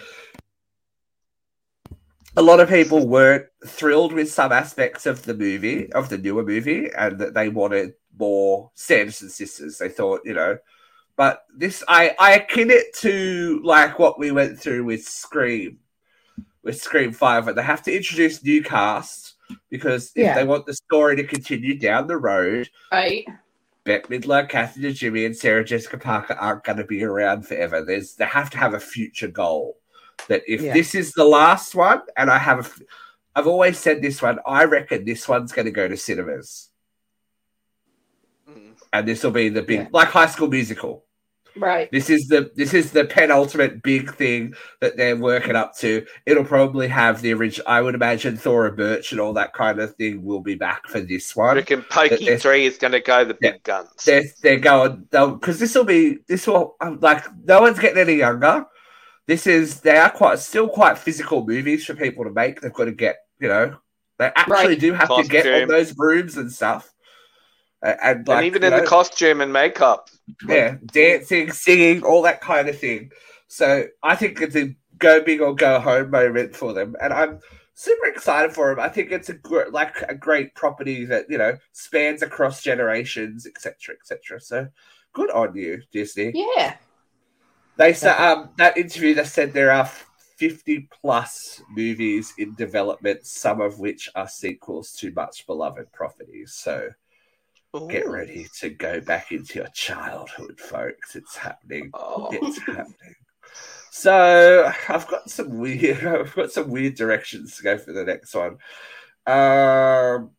A lot of people weren't thrilled with some aspects of the movie, of the newer movie, and that they wanted more Sanderson sisters. They thought, you know, but this I I akin it to like what we went through with Scream, with Scream Five, where they have to introduce new cast because if Yeah. they want the story to continue down the road, Right. Bette Midler, Kathy Najimy, and Sarah Jessica Parker aren't going to be around forever. There's they have to have a future goal. That if Yeah. this is the last one, and I have, a f- I've always said this one. I reckon this one's going to go to cinemas, Mm. and this will be the big, Yeah. like High School Musical. Right. This is the this is the penultimate big thing that they're working up to. It'll probably have the original. I would imagine Thora Birch and all that kind of thing will be back for this I one. reckon Pokey 3 is going to go the Yeah. big guns. They're they're going because this will be this will um, like no one's getting any younger. This is they are quite still quite physical movies for people to make. They've got to get you know they actually Right. do have to get on those brooms and stuff. A- And, like, and even you in the costume and makeup. yeah, dancing, singing, all that kind of thing. So I think it's a go big or go home moment for them, and I'm super excited for them. I think it's a gr- like a great property that you know spans across generations, etc., etc. So good on you, Disney. Yeah. They said um, that interview. They said there are fifty plus movies in development, some of which are sequels to much beloved properties. So get ready to go back into your childhood, folks. It's happening. Oh. It's happening. So I've got some weird. I've got some weird directions to go for the next one. Um.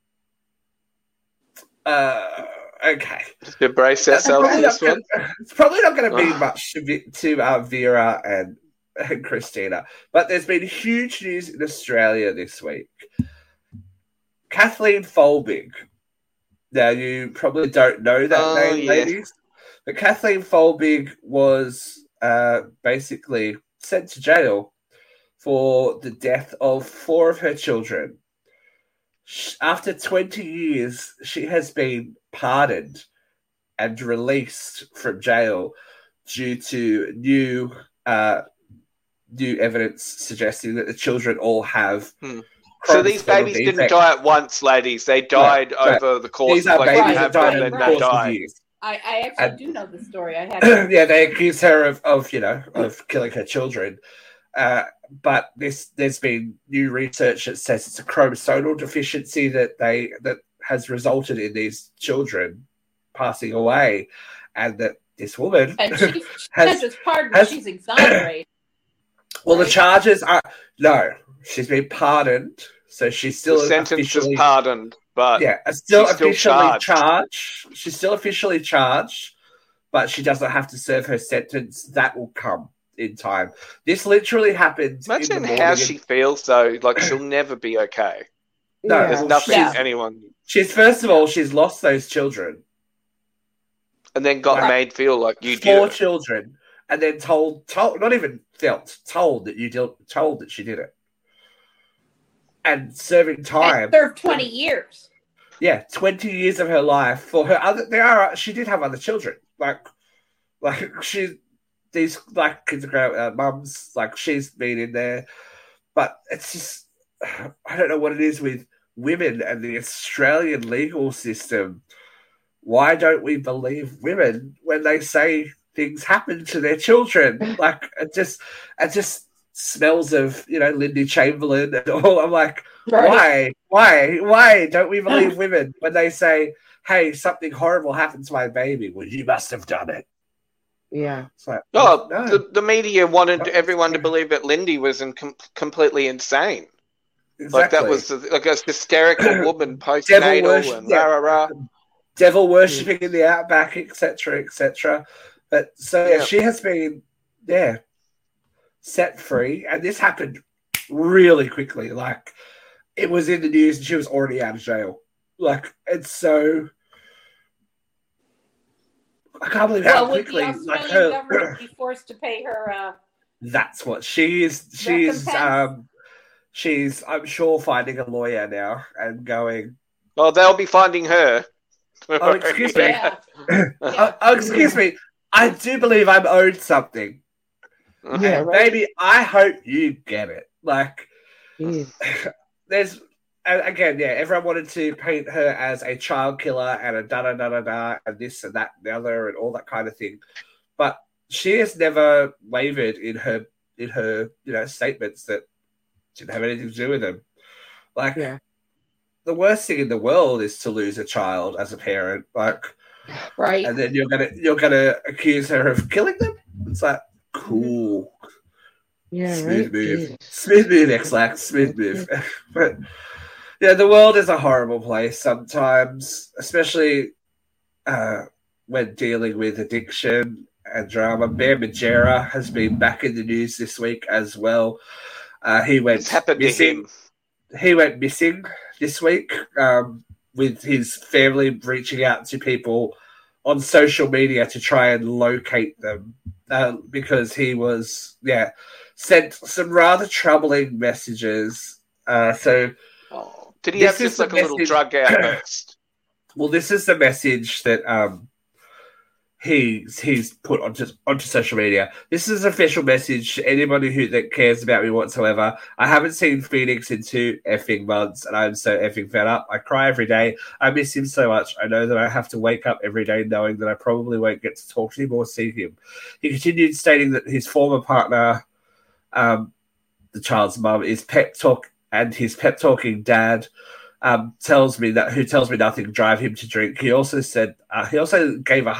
Uh. Okay. To brace That's ourselves for this one. gonna- it's probably not going to be Ugh. much to, to uh, Vera and, and Christina, but there's been huge news in Australia this week. Kathleen Folbig. Now, you probably don't know that Oh, name, yeah. ladies, but Kathleen Folbig was uh, basically sent to jail for the death of four of her children. After 20 years, she has been pardoned and released from jail due to new uh, new evidence suggesting that the children all have. Hmm. So these babies didn't defects. die at once, ladies. They died no. over the course These of are like babies you that have died them in and the they course of years. I, I actually And- do know the story. I had yeah, they accuse her of, of you know of killing her children. Uh, but this there's been new research that says it's a chromosomal deficiency that they that has resulted in these children passing away, and that this woman and she, she Has- has, just pardoned. has- she's exonerated. well the charges are no she's been pardoned so she's still the sentence officially is pardoned, but yeah still she's still officially charged. charged she's still officially charged but she doesn't have to serve her sentence that will come in time this literally happened in imagine the how she feels though. Like she'll never be okay. No, Yeah. There's nothing Yeah. anyone, she's first of all she's lost those children and then got Right. made feel like you four did. it. children and then told told not even felt told that you did told that she did it and serving time And served twenty years. yeah, twenty years of her life for her other. There are she did have other children, like like she these like kids are uh, mums, like she's been in there, but it's just I don't know what it is with women and the Australian legal system. Why don't we believe women when they say things happen to their children? Like it just it just smells of you know Lindy Chamberlain and all. I'm like. Why? Why? Why don't we believe women when they say, "Hey, something horrible happened to my baby"? Well, you must have done it. Yeah. It's like, Oh, no, the, the media wanted No. everyone to believe that Lindy was in com- completely insane. exactly. Like that was like a hysterical woman Devil postnatal worship- and yeah. rah rah rah. devil hmm. worshipping in the outback, etc., etc. But so yeah, Yeah. she has been, yeah, set free, and this happened really quickly. Like it was in the news, and she was already out of jail. Like it's so. I can't believe how Well, would the quickly, Australian like her, government be forced to pay her? Uh, That's what she is. She's um, she's I'm sure finding a lawyer now and going. Well, they'll be finding her. Oh, excuse me. yeah. Oh, oh, excuse me. I do believe I'm owed something. Yeah, right. Maybe I hope you get it. Like Jeez. there's and again, yeah, everyone wanted to paint her as a child killer and a da da da da da and this and that and the other and all that kind of thing. But she has never wavered in her in her you know statements that didn't have anything to do with them. Like Yeah. the worst thing in the world is to lose a child as a parent. Like Right. and then you're gonna you're gonna accuse her of killing them. It's like cool, Yeah, smooth right. move, Jeez. smooth move, Ex-Lax, smooth move. but yeah, the world is a horrible place sometimes, especially uh, when dealing with addiction and drama. Bam Margera has been back in the news this week as well. Uh, he went It's happened to missing. him. He went missing this week um, with his family reaching out to people on social media to try and locate them uh, because he was, yeah, sent some rather troubling messages. Uh, so, Oh, did he have just like a the little drug outburst? well, this is the message that um, he's he's put onto onto social media. This is an official message to anybody who that cares about me whatsoever. I haven't seen Phoenix in two effing months, and I'm so effing fed up. I cry every day. I miss him so much. I know that I have to wake up every day knowing that I probably won't get to talk to him or see him. He continued stating that his former partner, um, the child's mum, is pep talk and his pep talking dad um, tells me that who tells me nothing drive him to drink. He also said uh, he also gave a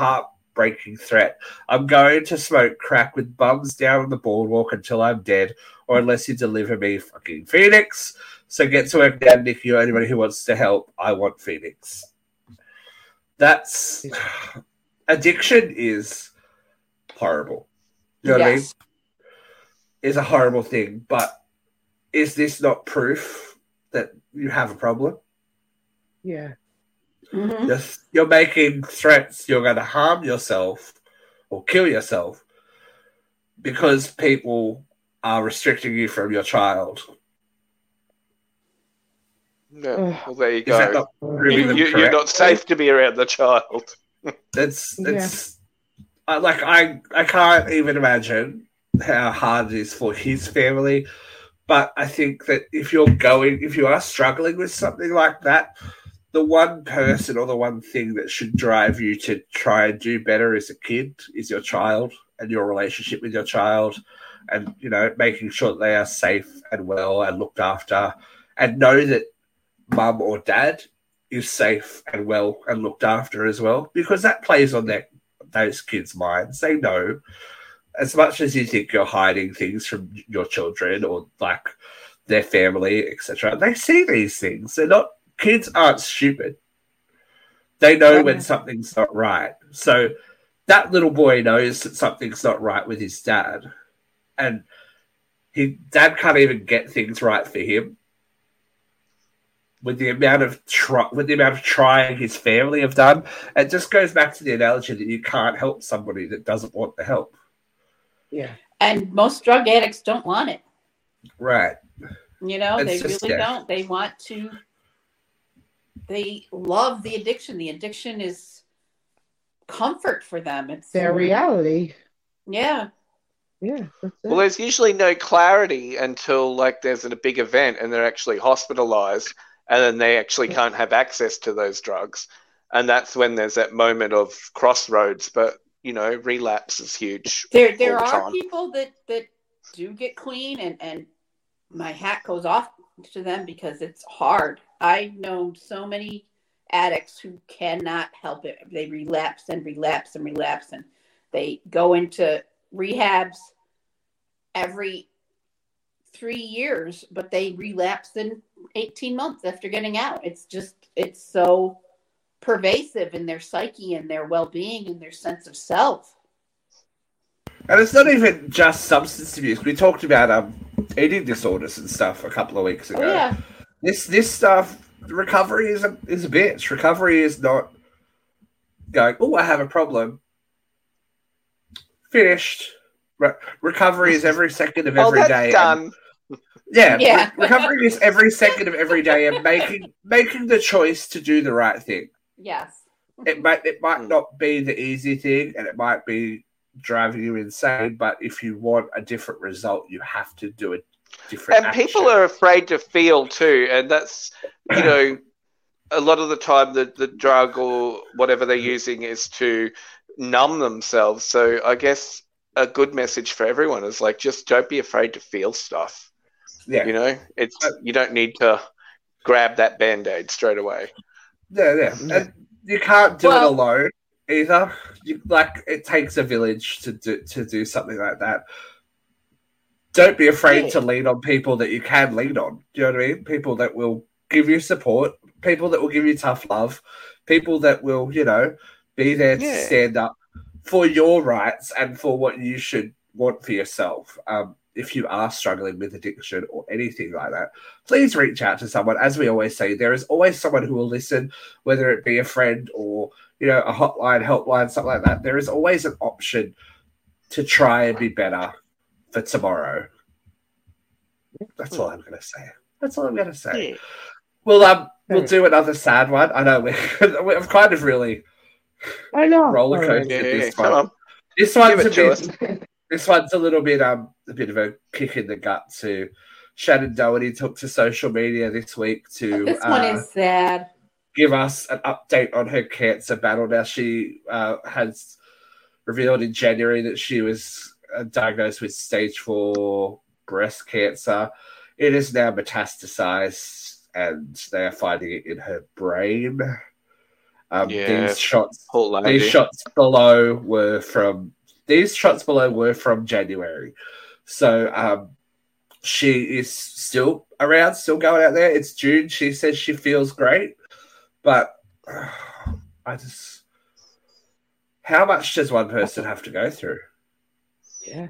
heartbreaking threat. I'm going to smoke crack with bums down on the boardwalk until I'm dead, or unless you deliver me fucking Phoenix. So get to work now, Nikki, or anybody who wants to help. I want Phoenix. That's addiction is horrible. You know what I mean? Yes. Is a horrible thing, but is this not proof that you have a problem? Yeah. Mhm. You're, you're making threats you're going to harm yourself or kill yourself because people are restricting you from your child. Yeah. Well, there you Is that go. not proving You, them you're not safe to be around the child. That's that's I like I I can't even imagine how hard it is for his family. But I think that if you're going, if you are struggling with something like that, the one person or the one thing that should drive you to try and do better as a kid is your child and your relationship with your child, and you know making sure that they are safe and well and looked after, and know that mum or dad is safe and well and looked after as well because that plays on their those kids' minds. They know as much as you think you're hiding things from your children or like their family, etc. They see these things. They're not kids aren't stupid. They know when something's not right. So that little boy knows that something's not right with his dad, and his dad can't even get things right for him with the amount of try, with the amount of trying his family have done. It just goes back to the analogy that you can't help somebody that doesn't want the help. Yeah. And most drug addicts don't want it. Right. You know, It's they just- really yeah. don't. They want to. They love the addiction. The addiction is comfort for them. It's Their reality. Yeah. Yeah. Well, there's usually no clarity until like there's a big event and they're actually hospitalized, and then they actually can't have access to those drugs, and that's when there's that moment of crossroads. But you know, relapse is huge. There there the are time. people that that do get clean and and my hat goes off to them because it's hard. I've known so many addicts who cannot help it. They relapse and relapse and relapse and they go into rehabs every 3 years but they relapse in 18 months after getting out. It's just it's so pervasive in their psyche and their well-being and their sense of self. And it's not even just substance abuse. We talked about um, eating disorders and stuff a couple of weeks ago. Oh yeah. This this stuff, recovery is a is a bitch. Recovery is not going. Oh, I have a problem. Finished. Re- recovery is every second of Oh, every that's day. and- done. yeah, Yeah. re- recovery is every second of every day, and making making the choice to do the right thing. Yes. It might it might Hmm. not be the easy thing, and it might be driving you insane. But if you want a different result, you have to do a different. and people are afraid to feel too and that's you know a lot of the time the, the drug or whatever they're mm-hmm. using is to numb themselves so i guess a good message for everyone is like just don't be afraid to feel stuff yeah. you know it's you don't need to grab that band-aid straight away Yeah, yeah. Mm-hmm. And you can't do Well- it alone either. You, like it takes a village to do to do something like that. Don't be afraid Yeah. to lean on people that you can lean on. Do you know what I mean? People that will give you support, people that will give you tough love, people that will, you know, be there to stand up for your rights and for what you should want for yourself. Um, if you are struggling with addiction or anything like that, please reach out to someone. As we always say, there is always someone who will listen, whether it be a friend or you know a hotline, helpline, something like that. There is always an option to try and be better for tomorrow. That's all I'm going to say. That's all I'm going to say. Yeah. Well, um, we'll do another sad one. I know we're, we've kind of really I know. roller coaster Yeah, this come one. on. This one's a to bit. This one's a little bit um a bit of a kick in the gut to Shannen Doherty took to social media this week to This uh, one is sad. give us an update on her cancer battle. Now she uh, has revealed in January that she was diagnosed with stage four breast cancer. It is now metastasized, and they are finding it in her brain. Um, Yeah. These shots these shots below were from these shots below were from January. So um she is still around, still going out there. It's June. She says she feels great, but I just how much does one person have to go through? Yeah.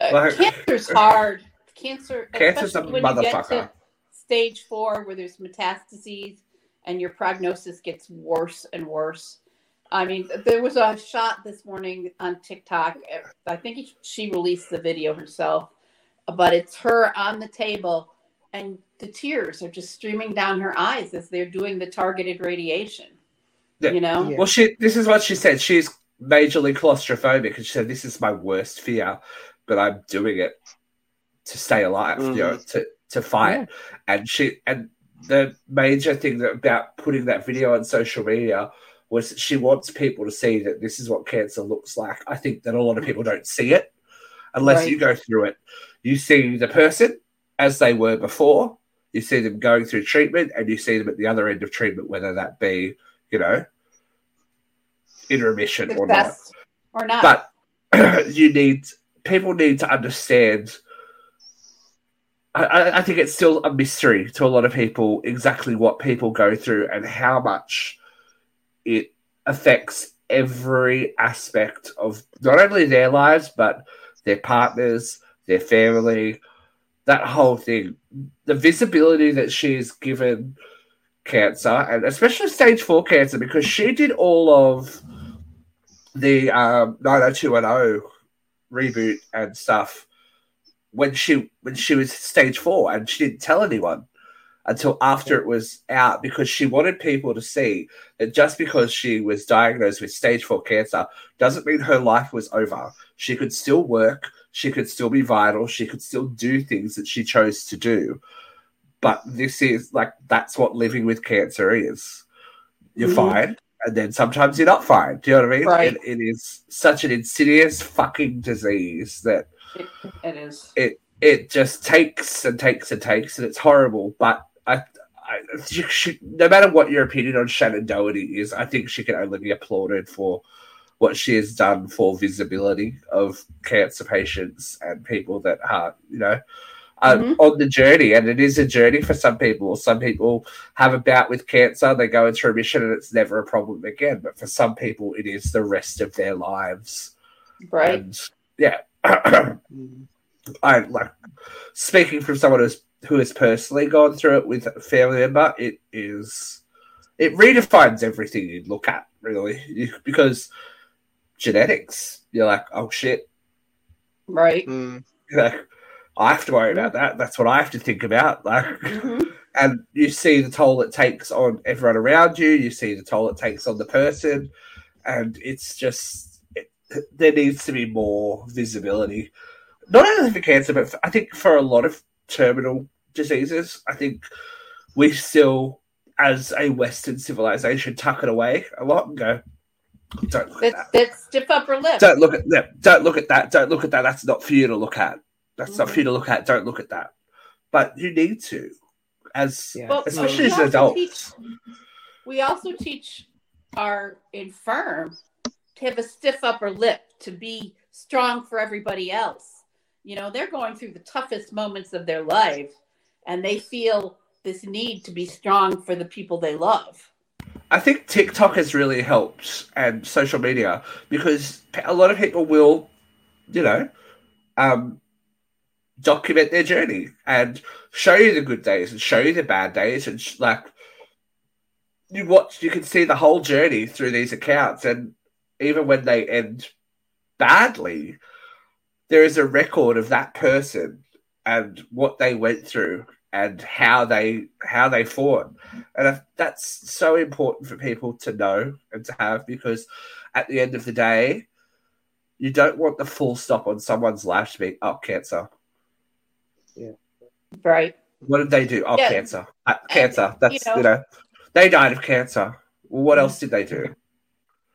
Uh, Like- cancer's hard. Cancer, Cancer's a especially when you get to stage four, where there's metastases and your prognosis gets worse and worse. I mean, there was a shot this morning on TikTok. I think she released the video herself, but it's her on the table, and the tears are just streaming down her eyes as they're doing the targeted radiation. Yeah. You know, Yeah. Well, she this is what she said. She's majorly claustrophobic, and she said this is my worst fear, but I'm doing it to stay alive, you know, mm. to to fight. And she and the major thing that about putting that video on social media was she wants people to see that this is what cancer looks like. I think that a lot of people don't see it unless Right. you go through it. You see the person as they were before. You see them going through treatment, and you see them at the other end of treatment, whether that be, you know, in remission or not or not. but you need people need to understand I- I, think it's still a mystery to a lot of people exactly what people go through and how much it affects every aspect of not only their lives but their partners, their family, that whole thing. The visibility that she she's given cancer and especially stage four cancer because she did all of the um, 90210 reboot and stuff when she when she was stage four and she didn't tell anyone until after it was out because she wanted people to see that just because she was diagnosed with stage four cancer doesn't mean her life was over. She could still work, she could still be vital, she could still do things that she chose to do. But this is like that's what living with cancer is. You're Mhm. fine, and then sometimes you're not fine. Do you know what I mean? Right. It, it is such an insidious fucking disease that It, it is. it it just takes and takes and takes, and it's horrible. But I, I she, no matter what your opinion on Shannen Doherty is, I think she can only be applauded for what she has done for visibility of cancer patients and people that are, you know, uh, Mhm. on the journey. And it is a journey for some people. Some people have a bout with cancer, they go into remission, and it's never a problem again. But for some people, it is the rest of their lives. Right. And yeah. I like speaking from someone who's who has personally gone through it with a family member. It is it redefines everything you look at really because genetics. You're like, oh shit, Right. Mm. You're like I have to worry about that. That's what I have to think about. Like, Mhm. and you see the toll it takes on everyone around you. You see the toll it takes on the person, and it's just it, there needs to be more visibility, not only for cancer, but for, I think for a lot of terminal diseases. I think we still, as a Western civilization, tuck it away a lot and go, "Don't look at that. that's stiff upper lip. Don't look at that. Don't look at that. Don't look at that. That's not for you to look at. That's not Mhm. for you to look at. Don't look at that." But you need to, as Yeah. Well, especially we as an also adult. teach- we also teach our infirm to have a stiff upper lip, to be strong for everybody else, You know, they're going through the toughest moments of their life and they feel this need to be strong for the people they love. I think TikTok has really helped and social media because a lot of people will, you know, um, document their journey and show you the good days and show you the bad days and sh- like you watch you can see the whole journey through these accounts and even when they end badly there is a record of that person and what they went through and how they how they fought and that's so important for people to know and to have because at the end of the day you don't want the full stop on someone's life to be up oh, cancer Right. what did they do? Oh, Yeah. cancer. Uh, cancer. That's, you you know, know- they died of cancer. What else did they do?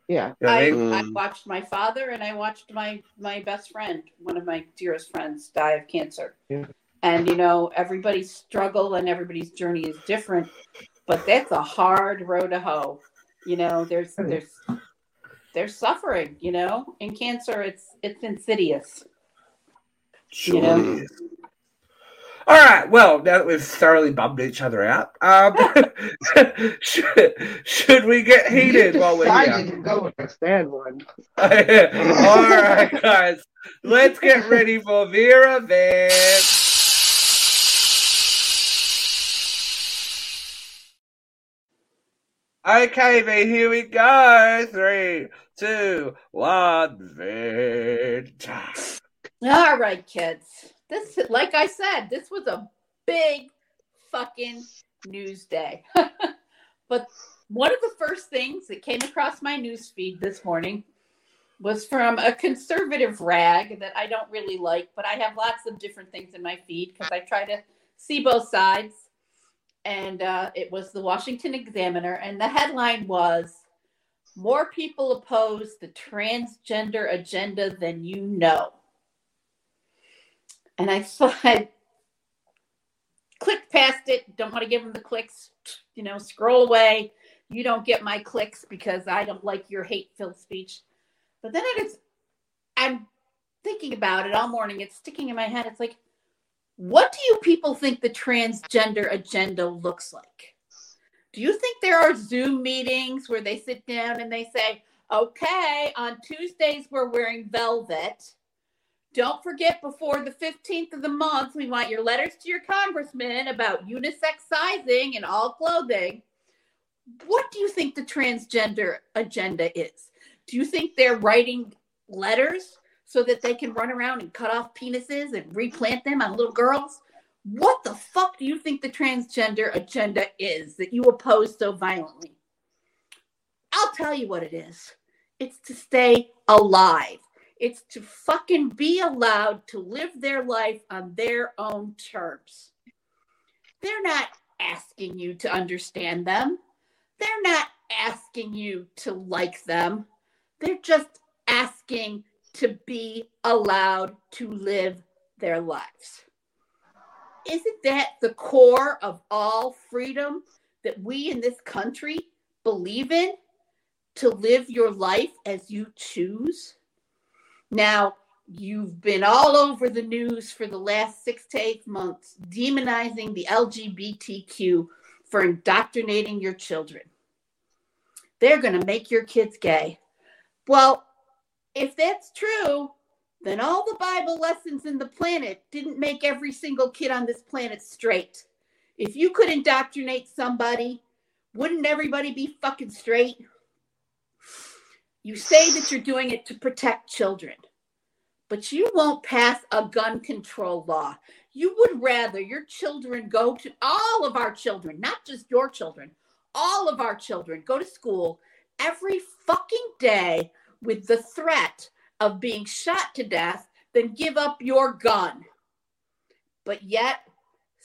Yeah. You know I I, mean? I watched my father and I watched my my best friend, one of my dearest friends, die of cancer. Yeah. And you know, everybody's struggle and everybody's journey is different, but that's a hard road to hoe. You know, there's yeah. there's there's suffering. You know, in cancer, it's it's insidious. Sure know? It is. All right. Well, now that we've thoroughly bummed each other out, um, should, should we get heated You while we're decided here? to go with a sad one. All right, guys. Let's get ready for Vera Vance. Okay, V, here we go. Three, two, one, Vent. All right, kids. This, like I said, this was a big fucking news day. but one of the first things that came across my news feed this morning was from a conservative rag that I don't really like, but I have lots of different things in my feed because I try to see both sides. And uh, it was the Washington Examiner, and the headline was More people oppose the transgender agenda than you know. And I saw click past it, don't want to give them the clicks, you know, scroll away. You don't get my clicks because I don't like your hate filled speech. But then it is, I'm thinking about it all morning. It's sticking in my head. It's like, what do you people think the transgender agenda looks like? Do you think there are Zoom meetings where they sit down and they say, okay, on Tuesdays we're wearing velvet. Don't forget before the 15th of the month, we want your letters to your congressman about unisex sizing and all clothing. What do you think the transgender agenda is? Do you think they're writing letters so that they can run around and cut off penises and replant them on little girls? What the fuck do you think the transgender agenda is that you oppose so violently? I'll tell you what it is it's to stay alive. It's to fucking be allowed to live their life on their own terms. They're not asking you to understand them. They're not asking you to like them. They're just asking to be allowed to live their lives. Isn't that the core of all freedom that we in this country believe in? To live your life as you choose? Now, you've been all over the news for the last six to eight months demonizing the LGBTQ for indoctrinating your children. They're going to make your kids gay. Well, if that's true, then all the Bible lessons in the planet didn't make every single kid on this planet straight. If you could indoctrinate somebody, wouldn't everybody be fucking straight? You say that you're doing it to protect children, but you won't pass a gun control law. You would rather your children go to all of our children, not just your children, all of our children go to school every fucking day with the threat of being shot to death than give up your gun. But yet,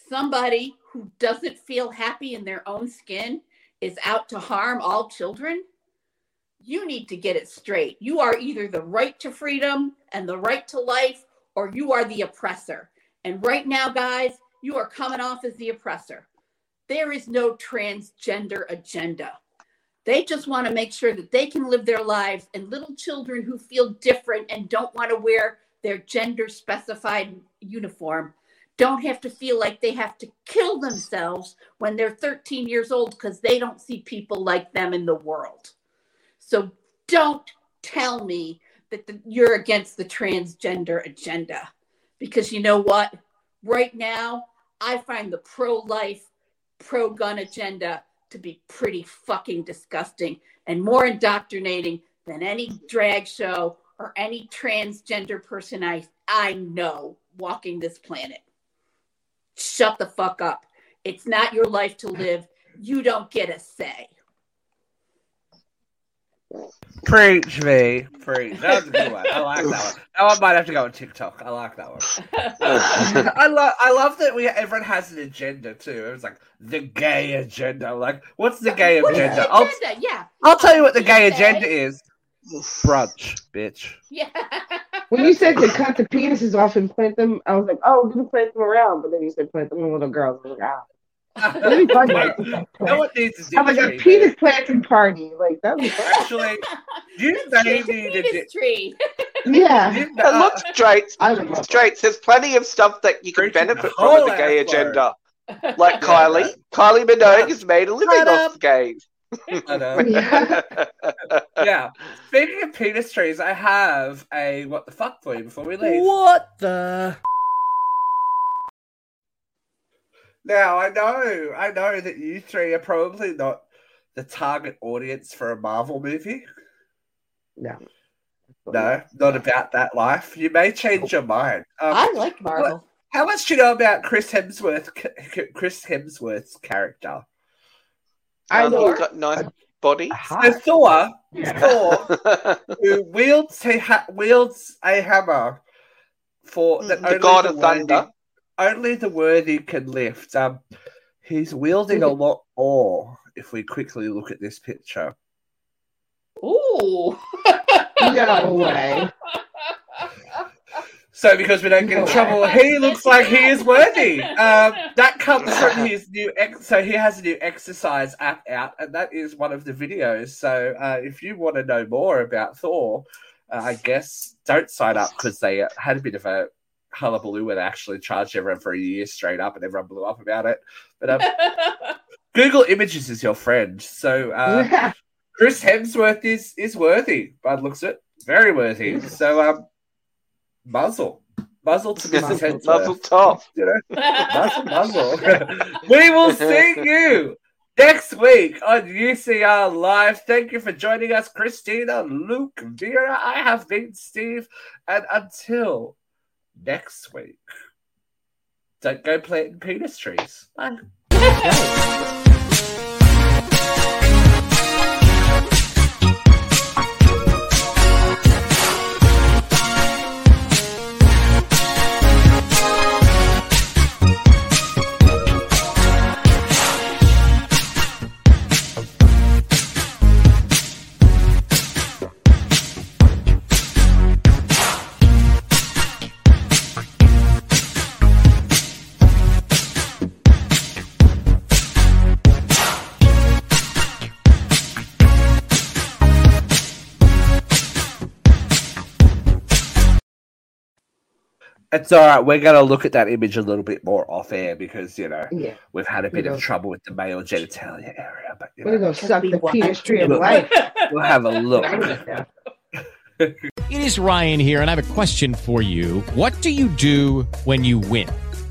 somebody who doesn't feel happy in their own skin is out to harm all children. You need to get it straight. You are either the right to freedom and the right to life, or you are the oppressor. And right now, guys, you are coming off as the oppressor. There is no transgender agenda. They just want to make sure that they can live their lives, and little children who feel different and don't want to wear their gender specified uniform don't have to feel like they have to kill themselves when they're 13 years old because they don't see people like them in the world. So don't tell me that the, you're against the transgender agenda because you know what? Right now, I find the pro life, pro gun agenda to be pretty fucking disgusting and more indoctrinating than any drag show or any transgender person I, I know walking this planet. Shut the fuck up. It's not your life to live. You don't get a say. Preach me, preach. That was a good one. I like that one. That one might have to go on TikTok. I like that one. I love, I love that we everyone has an agenda too. It was like the gay agenda. Like, what's the gay What is agenda? the I'll, agenda? Yeah. I'll tell you what the gay agenda is. Brunch, bitch. Yeah. When you said to cut the penises off and plant them, I was like, oh, we're gonna plant them around. But then you said plant them in little girls. I was like, ah. Let me find that. no one needs to I'm like a penis planting party. Like that was Actually, you may It's a need to. penis tree. yeah. You, And uh, look, straight, I straight. There's plenty of stuff that you can benefit from with the gay agenda. Like Yeah, Kylie, Kylie Minogue has made a living Shut off up. the gays. I know. Yeah. yeah. Speaking of penis trees, I have a what the fuck for you before we leave. What the? Now I know, I know that you three are probably not the target audience for a Marvel movie. No. No, not about that life. You may change your mind. Um, I like Marvel. how much do you know about Chris Hemsworth? Chris Hemsworth's character. I Um, know. he's got a nice body. So Hot. Thor, Yeah. Thor, who wields a ha- wields a hammer for that the god of worthy- thunder. Only the worthy can lift. Um, he's wielding a lot more. If we quickly look at this picture, Ooh. No way. so because we don't get in trouble, he looks like he is worthy. Um, that comes from his new ex. So he has a new exercise app out, and that is one of the videos. So uh, if you want to know more about Thor, uh, I guess don't sign up because they uh, had a bit of a hullabaloo and actually charged everyone for a year straight up, and everyone blew up about it. But um, Google Images is your friend. So uh, Chris Hemsworth is is worthy, by the looks of it, very worthy. So um, muzzle, muzzle to Mrs. Hemsworth. Muzzle top. You know, muzzle, muzzle. we will see you next week on UCR Live. Thank you for joining us, Christina, Luke, Vera. I have been Steve, and until next week, don't go planting penis trees. Bye. It's all right. We're going to look at that image a little bit more off air because, you know, Yeah. we've had a bit Yeah. of trouble with the male genitalia area. But, you We're gonna know, suck the Be penis tree of wild. life. we'll have a look. It is Ryan here, and I have a question for you. What do you do when you win?